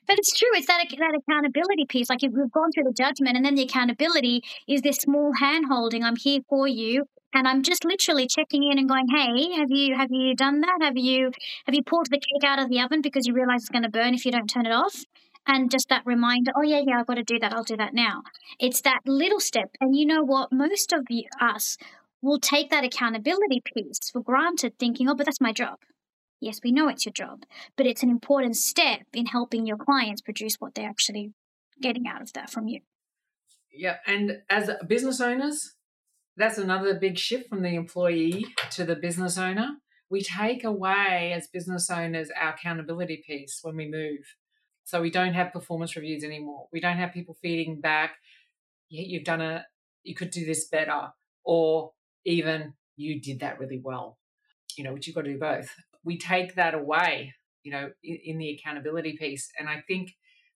But it's true. It's that that accountability piece. Like if we've gone through the judgment, and then the accountability is this small hand holding. I'm here for you and I'm just literally checking in and going, "Hey, have you have you done that? Have you have you pulled the cake out of the oven because you realize it's going to burn if you don't turn it off?" And just that reminder, "Oh yeah, yeah, I've got to do that. I'll do that now." It's that little step, and you know what? Most of you, us will take that accountability piece for granted, thinking, "Oh, but that's my job." Yes, we know it's your job, but it's an important step in helping your clients produce what they're actually getting out of that from you. Yeah, and as business owners, that's another big shift from the employee to the business owner. We take away as business owners our accountability piece when we move. So we don't have performance reviews anymore. We don't have people feeding back, yeah, you've done a, you could do this better, or even you did that really well, you know, which you've got to do both. We take that away, you know, in, in the accountability piece. And I think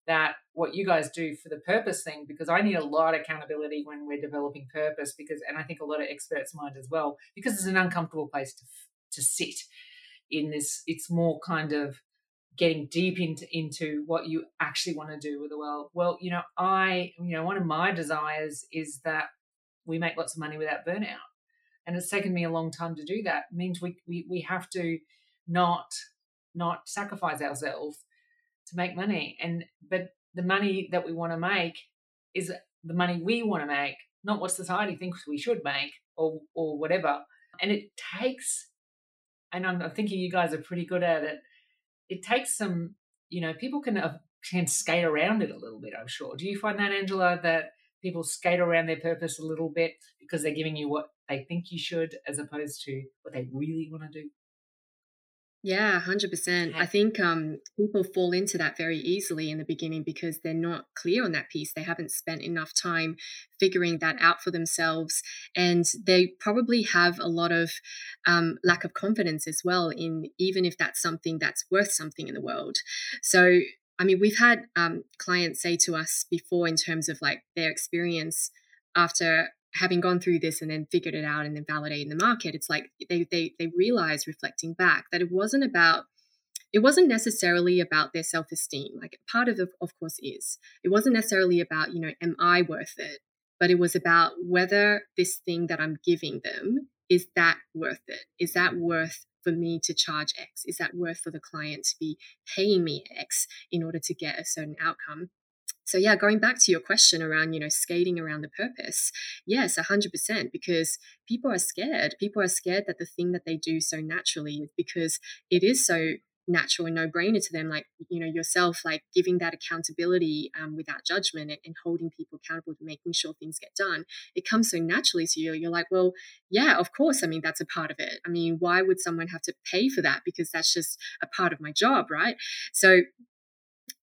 that what you guys do for the purpose thing because I need a lot of accountability when we're developing purpose because and I think a lot of experts mind as well because it's an uncomfortable place to to sit in this. It's more kind of getting deep into into what you actually want to do with the world. Well, you know, I you know one of my desires is that we make lots of money without burnout, and it's taken me a long time to do that. It means we we we have to not not sacrifice ourselves to make money, and but the money that we want to make is the money we want to make, not what society thinks we should make or or whatever. And it takes, and I'm, thinking you guys are pretty good at it it takes some, you know, people can uh, can skate around it a little bit. I'm sure. Do you find that, Angela, that people skate around their purpose a little bit because they're giving you what they think you should, as opposed to what they really want to do? Yeah, 100%. I think um, people fall into that very easily in the beginning because they're not clear on that piece. They haven't spent enough time figuring that out for themselves. And they probably have a lot of um, lack of confidence as well in even if that's something that's worth something in the world. So, I mean, we've had um, clients say to us before in terms of like their experience after having gone through this and then figured it out and then validating the market, it's like they they they realize reflecting back that it wasn't about it wasn't necessarily about their self-esteem. Like part of it, of course, is. It wasn't necessarily about, you know, am I worth it? But it was about whether this thing that I'm giving them is that worth it? Is that worth for me to charge X? Is that worth for the client to be paying me X in order to get a certain outcome? So yeah, going back to your question around, you know, skating around the purpose. Yes, 100% because people are scared. People are scared that the thing that they do so naturally because it is so natural and no brainer to them like you know yourself like giving that accountability um, without judgment and, and, holding people accountable to making sure things get done it comes so naturally to you you're like well yeah of course i mean that's a part of it i mean why would someone have to pay for that because that's just a part of my job right so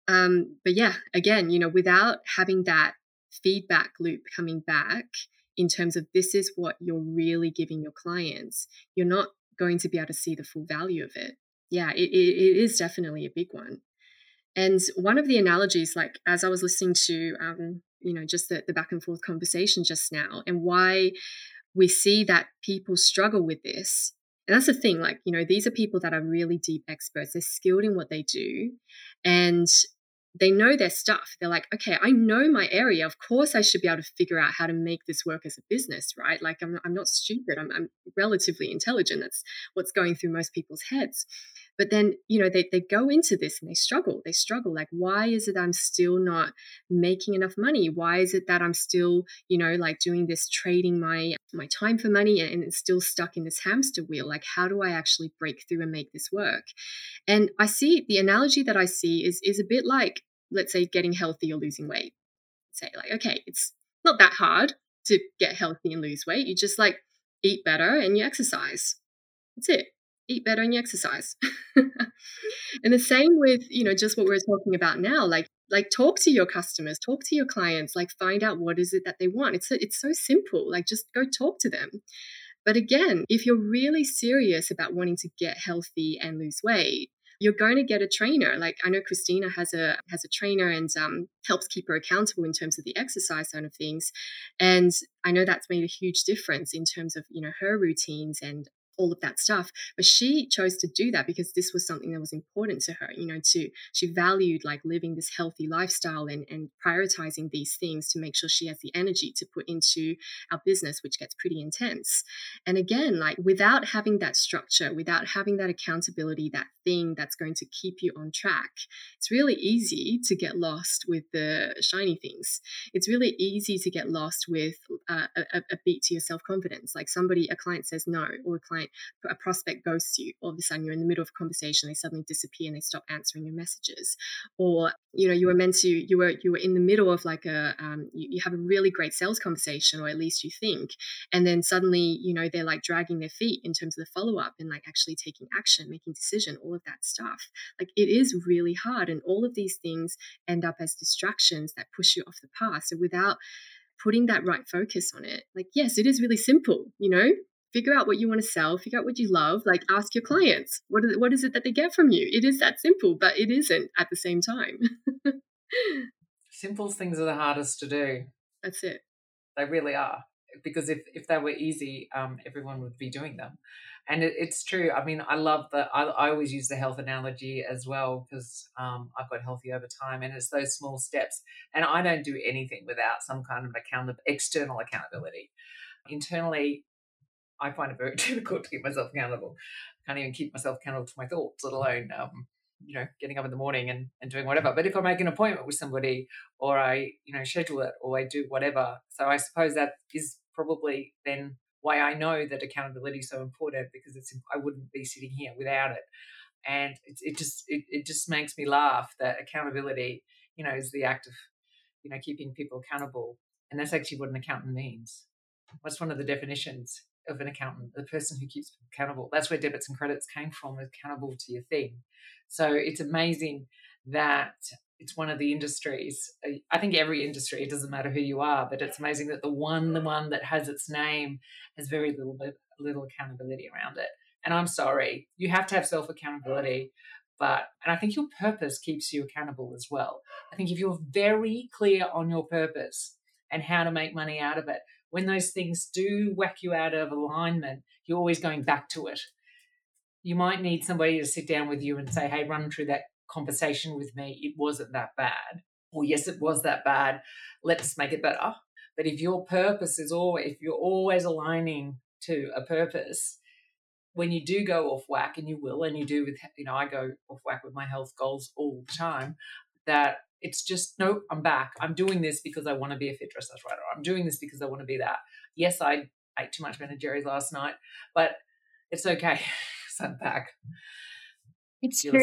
um, but yeah, again, you know, without having that feedback loop coming back in terms of this is what you're really giving your clients, you're not going to be able to see the full value of it. Yeah, it, it, it is definitely a big one. And one of the analogies, like as I was listening to, um, you know, just the, the back and forth conversation just now, and why we see that people struggle with this. And that's the thing, like, you know, these are people that are really deep experts. They're skilled in what they do. And they know their stuff. They're like, okay, I know my area. Of course, I should be able to figure out how to make this work as a business, right? Like, I'm, I'm not stupid. I'm, I'm relatively intelligent. That's what's going through most people's heads. But then, you know, they, they go into this and they struggle. They struggle. Like, why is it I'm still not making enough money? Why is it that I'm still, you know, like doing this trading my my time for money and, and it's still stuck in this hamster wheel? Like, how do I actually break through and make this work? And I see the analogy that I see is is a bit like, let's say, getting healthy or losing weight. Say, like, okay, it's not that hard to get healthy and lose weight. You just like eat better and you exercise. That's it eat better and you exercise. and the same with, you know, just what we're talking about now, like like talk to your customers, talk to your clients, like find out what is it that they want. It's it's so simple. Like just go talk to them. But again, if you're really serious about wanting to get healthy and lose weight, you're going to get a trainer. Like I know Christina has a has a trainer and um, helps keep her accountable in terms of the exercise side of things. And I know that's made a huge difference in terms of you know her routines and all of that stuff but she chose to do that because this was something that was important to her you know to she valued like living this healthy lifestyle and and prioritizing these things to make sure she has the energy to put into our business which gets pretty intense. And again like without having that structure without having that accountability that thing that's going to keep you on track it's really easy to get lost with the shiny things. It's really easy to get lost with uh, a, a beat to your self-confidence. Like somebody a client says no or a client a prospect ghosts you. All of a sudden, you're in the middle of a conversation, they suddenly disappear and they stop answering your messages. Or you know, you were meant to, you were you were in the middle of like a, um, you, you have a really great sales conversation, or at least you think, and then suddenly, you know, they're like dragging their feet in terms of the follow up and like actually taking action, making decision, all of that stuff. Like it is really hard, and all of these things end up as distractions that push you off the path. So without putting that right focus on it. Like, yes, it is really simple, you know, figure out what you want to sell, figure out what you love, like ask your clients, what is, what is it that they get from you? It is that simple, but it isn't at the same time. Simple things are the hardest to do. That's it. They really are. because if, if they were easy, um, everyone would be doing them. And it, it's true. I mean, I love the, I, I always use the health analogy as well because um, I've got healthy over time and it's those small steps. And I don't do anything without some kind of account- external accountability. Internally, I find it very difficult to keep myself accountable. I can't even keep myself accountable to my thoughts, let alone um, you know getting up in the morning and, and doing whatever. But if i make an appointment with somebody or i you know schedule it or i do whatever so i suppose that is probably then why i know that accountability is so important because it's i wouldn't be sitting here without it. And it, it just it, it just makes me laugh that accountability you know is the act of you know keeping people accountable. And that's actually what an accountant means. What's one of the definitions of an accountant the person who keeps accountable that's where debits and credits came from accountable to your thing so it's amazing that it's one of the industries. Uh, I think every industry, it doesn't matter who you are, but it's amazing that the one, the one that has its name has very little bit, little accountability around it. And I'm sorry, you have to have self accountability, but and I think your purpose keeps you accountable as well. I think if you're very clear on your purpose and how to make money out of it, when those things do whack you out of alignment, you're always going back to it you might need somebody to sit down with you and say, hey, run through that conversation with me. It wasn't that bad. Or yes, it was that bad. Let's make it better. But if your purpose is always, if you're always aligning to a purpose, when you do go off whack, and you will, and you do with, you know, I go off whack with my health goals all the time, that it's just, nope, I'm back. I'm doing this because I want to be a fit dressage writer. I'm doing this because I want to be that. Yes, I ate too much Ben & Jerry's last night, but it's okay. I'm back. It's you true.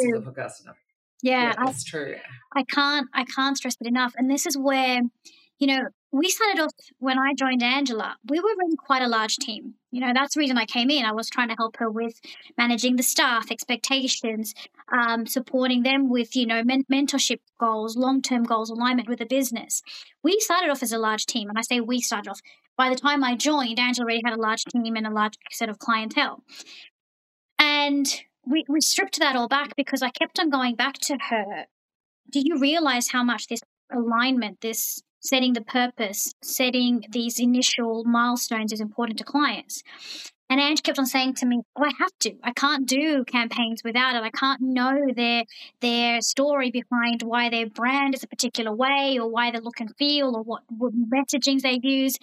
Yeah, yeah it's true. I can't I can't stress it enough. And this is where, you know, we started off when I joined Angela, we were really quite a large team. You know, that's the reason I came in. I was trying to help her with managing the staff, expectations, um, supporting them with, you know, men- mentorship goals, long term goals, alignment with the business. We started off as a large team. And I say we started off. By the time I joined, Angela already had a large team and a large set of clientele. And we, we stripped that all back because I kept on going back to her. Do you realize how much this alignment, this setting the purpose, setting these initial milestones is important to clients? And Ange kept on saying to me, "Oh, I have to. I can't do campaigns without it. I can't know their their story behind why their brand is a particular way, or why they look and feel, or what, what messagings they use."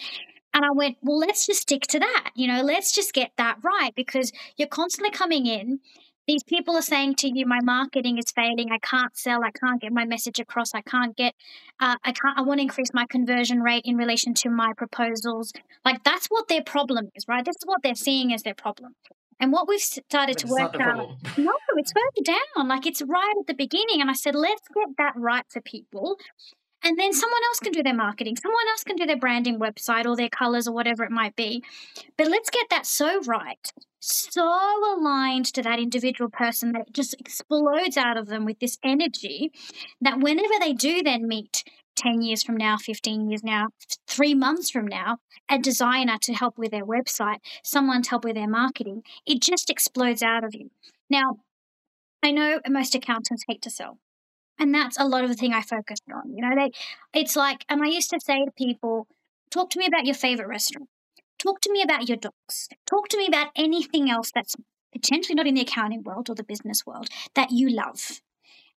And I went, well, let's just stick to that. You know, let's just get that right because you're constantly coming in. These people are saying to you, my marketing is failing. I can't sell. I can't get my message across. I can't get, uh, I can't, I want to increase my conversion rate in relation to my proposals. Like that's what their problem is, right? This is what they're seeing as their problem. And what we've started but to work out, no, it's further down. Like it's right at the beginning. And I said, let's get that right for people and then someone else can do their marketing. Someone else can do their branding website or their colors or whatever it might be. But let's get that so right so aligned to that individual person that it just explodes out of them with this energy that whenever they do then meet 10 years from now 15 years now 3 months from now a designer to help with their website someone to help with their marketing it just explodes out of you. Now I know most accountants hate to sell and that's a lot of the thing I focused on. You know, they it's like and I used to say to people, talk to me about your favorite restaurant. Talk to me about your dogs. Talk to me about anything else that's potentially not in the accounting world or the business world that you love.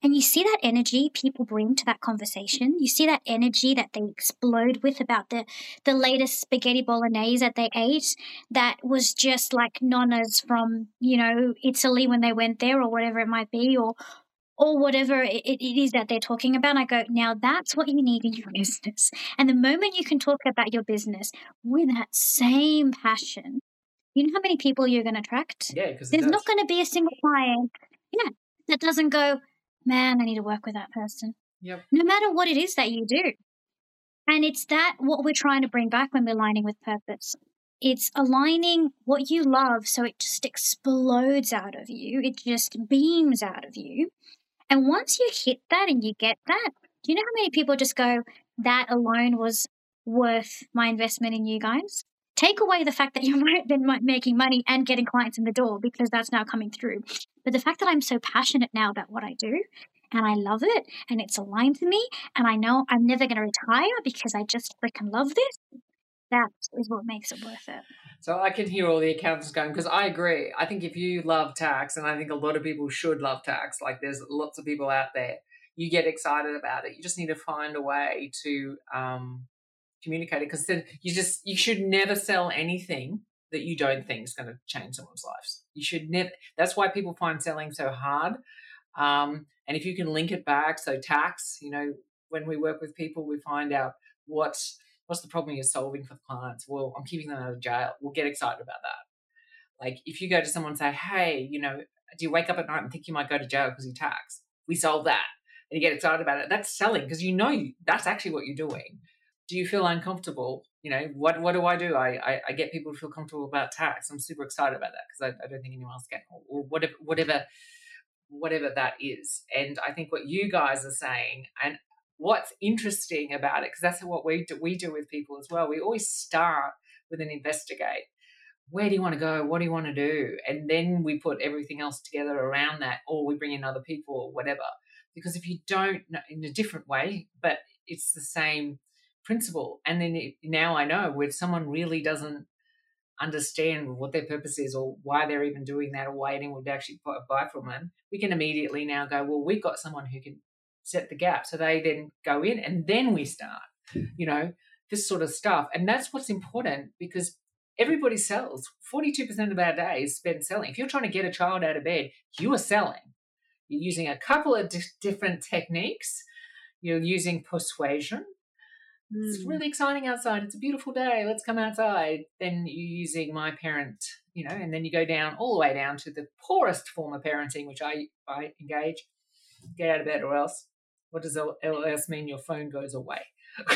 And you see that energy people bring to that conversation. You see that energy that they explode with about the, the latest spaghetti bolognese that they ate that was just like nonnas from, you know, Italy when they went there or whatever it might be, or or whatever it, it is that they're talking about. I go, now that's what you need in your business. And the moment you can talk about your business with that same passion, you know how many people you're going to attract? Yeah, because there's not going to be a single client, yeah, that doesn't go, man, I need to work with that person. Yep. No matter what it is that you do. And it's that what we're trying to bring back when we're aligning with purpose. It's aligning what you love so it just explodes out of you. It just beams out of you. And once you hit that and you get that, do you know how many people just go, that alone was worth my investment in you guys? Take away the fact that you've been making money and getting clients in the door because that's now coming through. But the fact that I'm so passionate now about what I do and I love it and it's aligned to me and I know I'm never going to retire because I just freaking love this. that is what makes it worth it. So I can hear all the accountants going because I agree. I think if you love tax, and I think a lot of people should love tax, like there's lots of people out there, you get excited about it. You just need to find a way to um, communicate it because then you just you should never sell anything that you don't think is going to change someone's lives. You should never. That's why people find selling so hard. Um, and if you can link it back, so tax, you know, when we work with people, we find out what's what's the problem you're solving for the clients. Well, I'm keeping them out of jail. We'll get excited about that. Like if you go to someone and say, hey, you know, do you wake up at night and think you might go to jail because you tax? We solve that. And you get excited about it. That's selling because you know that's actually what you're doing. Do you feel uncomfortable? You know, what what do I do? I, I, I get people to feel comfortable about tax. I'm super excited about that because I, I don't think anyone else can or, or whatever whatever whatever that is. And I think what you guys are saying, and what's interesting about it, because that's what we do, we do with people as well. We always start with an investigate. Where do you want to go? What do you want to do? And then we put everything else together around that, or we bring in other people or whatever. Because if you don't, in a different way, but it's the same principle. And then it, now I know if someone really doesn't understand what their purpose is or why they're even doing that or why anyone would actually buy from them, we can immediately now go, well, we've got someone who can set the gap. So they then go in and then we start, you know, this sort of stuff. And that's what's important because everybody sells. 42% of our day is spent selling. If you're trying to get a child out of bed, you are selling. You're using a couple of di- different techniques. You're using persuasion, it's mm. really exciting outside. It's a beautiful day. Let's come outside. Then you're using my parent, you know, and then you go down all the way down to the poorest form of parenting, which I, I engage. Get out of bed or else. What does else mean? Your phone goes away.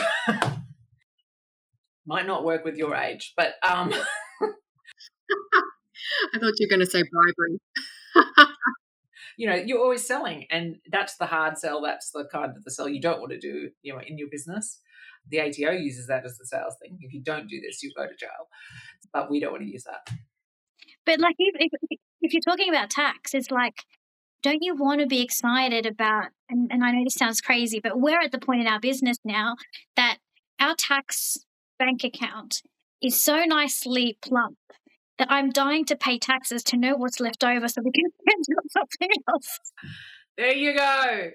Might not work with your age, but um. I thought you were going to say bribery. you know, you're always selling, and that's the hard sell. That's the kind of the sell you don't want to do, you know, in your business. The ATO uses that as the sales thing. If you don't do this, you go to jail. But we don't want to use that. But like, if, if, if you're talking about tax, it's like, don't you want to be excited about? And, and I know this sounds crazy, but we're at the point in our business now that our tax bank account is so nicely plump that I'm dying to pay taxes to know what's left over so we can spend on something else. There you go.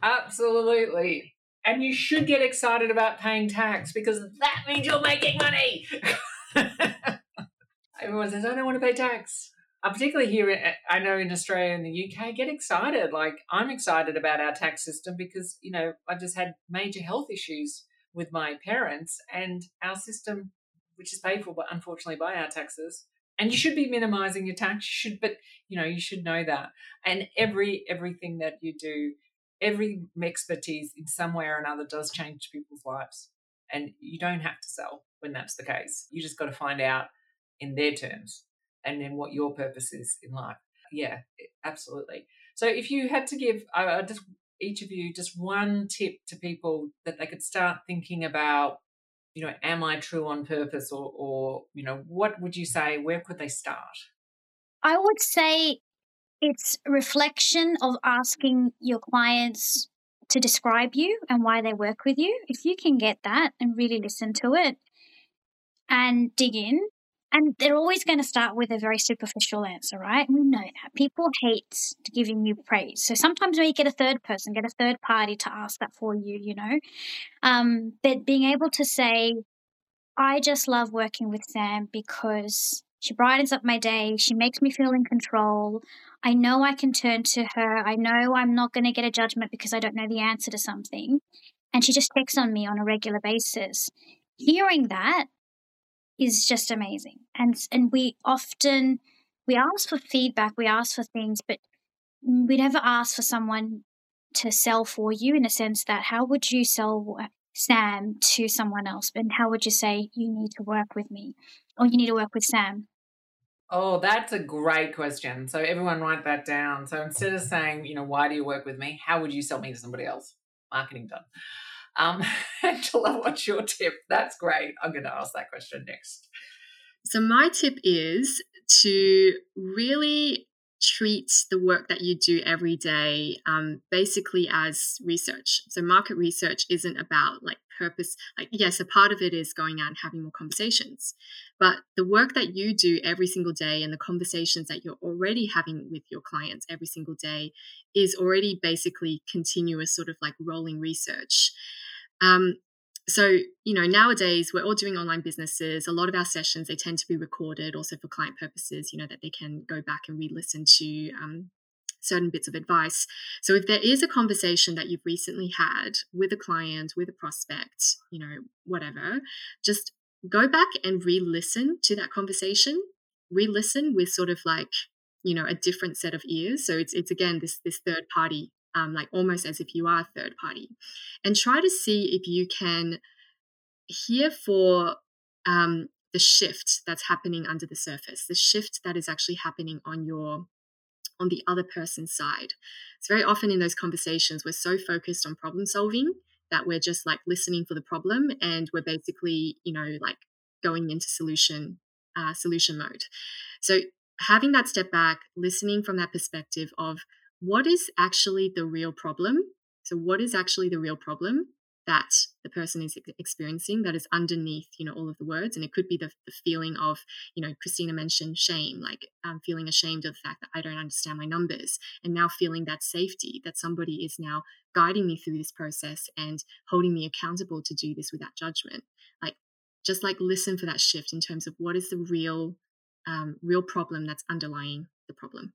Absolutely. And you should get excited about paying tax because that means you're making money. Everyone says, I don't want to pay tax. Particularly here, I know in Australia and the UK, get excited. Like, I'm excited about our tax system because, you know, I just had major health issues with my parents and our system, which is paid for, but unfortunately by our taxes. And you should be minimizing your tax. You should, but you know, you should know that. And every everything that you do every expertise in some way or another does change people's lives. And you don't have to sell when that's the case. You just got to find out in their terms and then what your purpose is in life. Yeah, absolutely. So if you had to give uh, just each of you just one tip to people that they could start thinking about, you know, am I true on purpose or, or you know, what would you say? Where could they start? I would say it's reflection of asking your clients to describe you and why they work with you. If you can get that and really listen to it and dig in, and they're always going to start with a very superficial answer, right? We know that people hate giving you praise. So sometimes when you get a third person, get a third party to ask that for you, you know. Um, but being able to say, I just love working with Sam because she brightens up my day. She makes me feel in control. I know I can turn to her. I know I'm not going to get a judgment because I don't know the answer to something. And she just checks on me on a regular basis. Hearing that is just amazing. And and we often we ask for feedback, we ask for things, but we never ask for someone to sell for you in a sense that how would you sell uh, Sam to someone else? And how would you say you need to work with me or you need to work with Sam? Oh, that's a great question. So everyone write that down. So instead of saying, you know, why do you work with me? How would you sell me to somebody else? Marketing done. Um, Angela, what's your tip? That's great. I'm going to ask that question next. So my tip is to really treat the work that you do every day um, basically as research. So market research isn't about like purpose. Like yes, a part of it is going out and having more conversations, but the work that you do every single day and the conversations that you're already having with your clients every single day is already basically continuous sort of like rolling research. Um, so you know nowadays we're all doing online businesses. A lot of our sessions they tend to be recorded also for client purposes you know that they can go back and re-listen to um, certain bits of advice. So if there is a conversation that you've recently had with a client with a prospect you know whatever just go back and re-listen to that conversation. Re-listen with sort of like you know a different set of ears. So it's it's again this this third party um, like almost as if you are a third party, and try to see if you can hear for um, the shift that's happening under the surface, the shift that is actually happening on your on the other person's side. It's very often in those conversations we're so focused on problem solving that we're just like listening for the problem and we're basically you know like going into solution uh, solution mode. So having that step back, listening from that perspective of what is actually the real problem? So, what is actually the real problem that the person is experiencing that is underneath, you know, all of the words? And it could be the, the feeling of, you know, Christina mentioned shame, like I'm feeling ashamed of the fact that I don't understand my numbers, and now feeling that safety that somebody is now guiding me through this process and holding me accountable to do this without judgment. Like, just like listen for that shift in terms of what is the real, um, real problem that's underlying the problem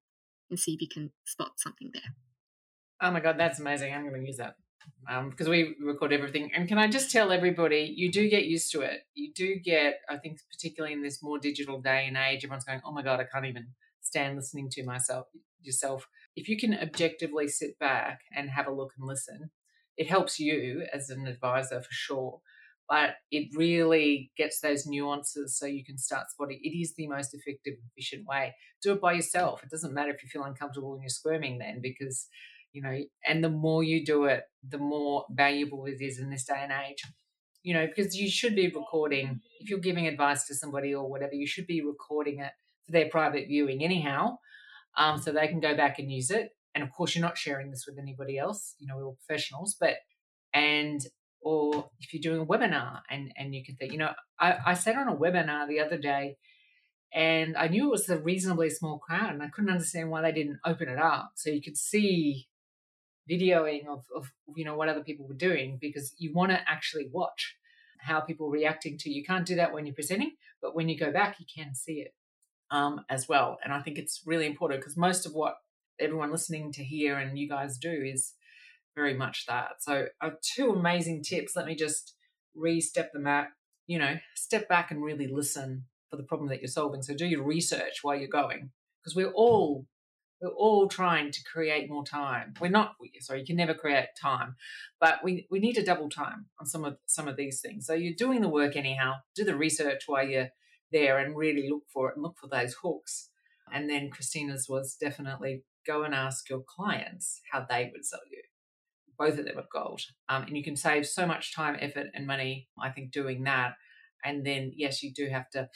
and see if you can spot something there. Oh my God, that's amazing. I'm going to use that because um, we record everything. And can I just tell everybody, you do get used to it. You do get, I think, particularly in this more digital day and age, everyone's going, oh my God, I can't even stand listening to myself, yourself. If you can objectively sit back and have a look and listen, it helps you as an advisor for sure but it really gets those nuances so you can start spotting. It is the most effective, efficient way. Do it by yourself. It doesn't matter if you feel uncomfortable and you're squirming then, because you know, and the more you do it, the more valuable it is in this day and age. You know, because you should be recording if you're giving advice to somebody or whatever, you should be recording it for their private viewing anyhow, um, so they can go back and use it. And of course, you're not sharing this with anybody else. You know, we're all professionals, but and or if you're doing a webinar and, and you can think, you know, I, I sat on a webinar the other day and I knew it was a reasonably small crowd and I couldn't understand why they didn't open it up so you could see videoing of, of you know what other people were doing because you want to actually watch how people reacting to you. can't do that when you're presenting, but when you go back, you can see it um, as well. And I think it's really important because most of what everyone listening to hear and you guys do is very much that. So, uh, two amazing tips. Let me just re-step them out. You know, step back and really listen for the problem that you're solving. So, do your research while you're going, because we're all we're all trying to create more time. We're not sorry, you can never create time, but we, we need to double time on some of some of these things. So you're doing the work anyhow. Do the research while you're there and really look for it and look for those hooks. And then Christina's was definitely go and ask your clients how they would sell you both of them are gold. Um, and you can save so much time, effort, and money, I think, doing that. And then, yes, you do have to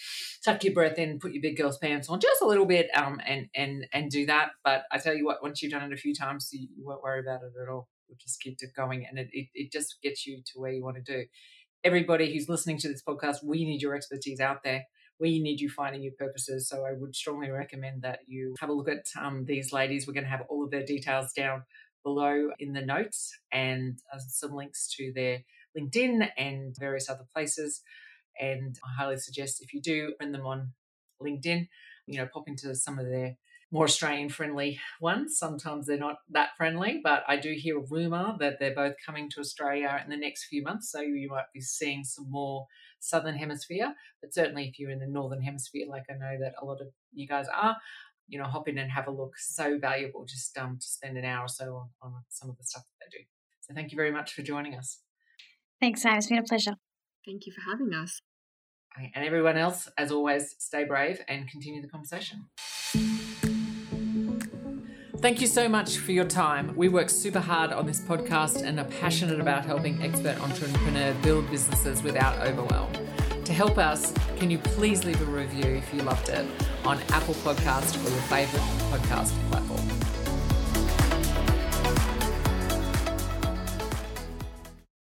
tuck your breath in, put your big girl's pants on just a little bit, um, and and and do that. But I tell you what, once you've done it a few times, you, you won't worry about it at all. You'll just keep it going, and it, it it just gets you to where you want to do. Everybody who's listening to this podcast, we need your expertise out there we need you finding your purposes. So I would strongly recommend that you have a look at um, these ladies. We're going to have all of their details down below in the notes and uh, some links to their LinkedIn and various other places. And I highly suggest if you do friend them on LinkedIn, you know, pop into some of their more Australian friendly ones. Sometimes they're not that friendly, but I do hear a rumor that they're both coming to Australia in the next few months. So you might be seeing some more Southern Hemisphere. But certainly, if you're in the Northern Hemisphere, like I know that a lot of you guys are, you know, hop in and have a look. So valuable just um, to spend an hour or so on, on some of the stuff that they do. So thank you very much for joining us. Thanks, Sam. It's been a pleasure. Thank you for having us. And everyone else, as always, stay brave and continue the conversation. Thank you so much for your time. We work super hard on this podcast and are passionate about helping expert entrepreneurs build businesses without overwhelm. To help us, can you please leave a review if you loved it on Apple Podcast or your favourite podcast platform?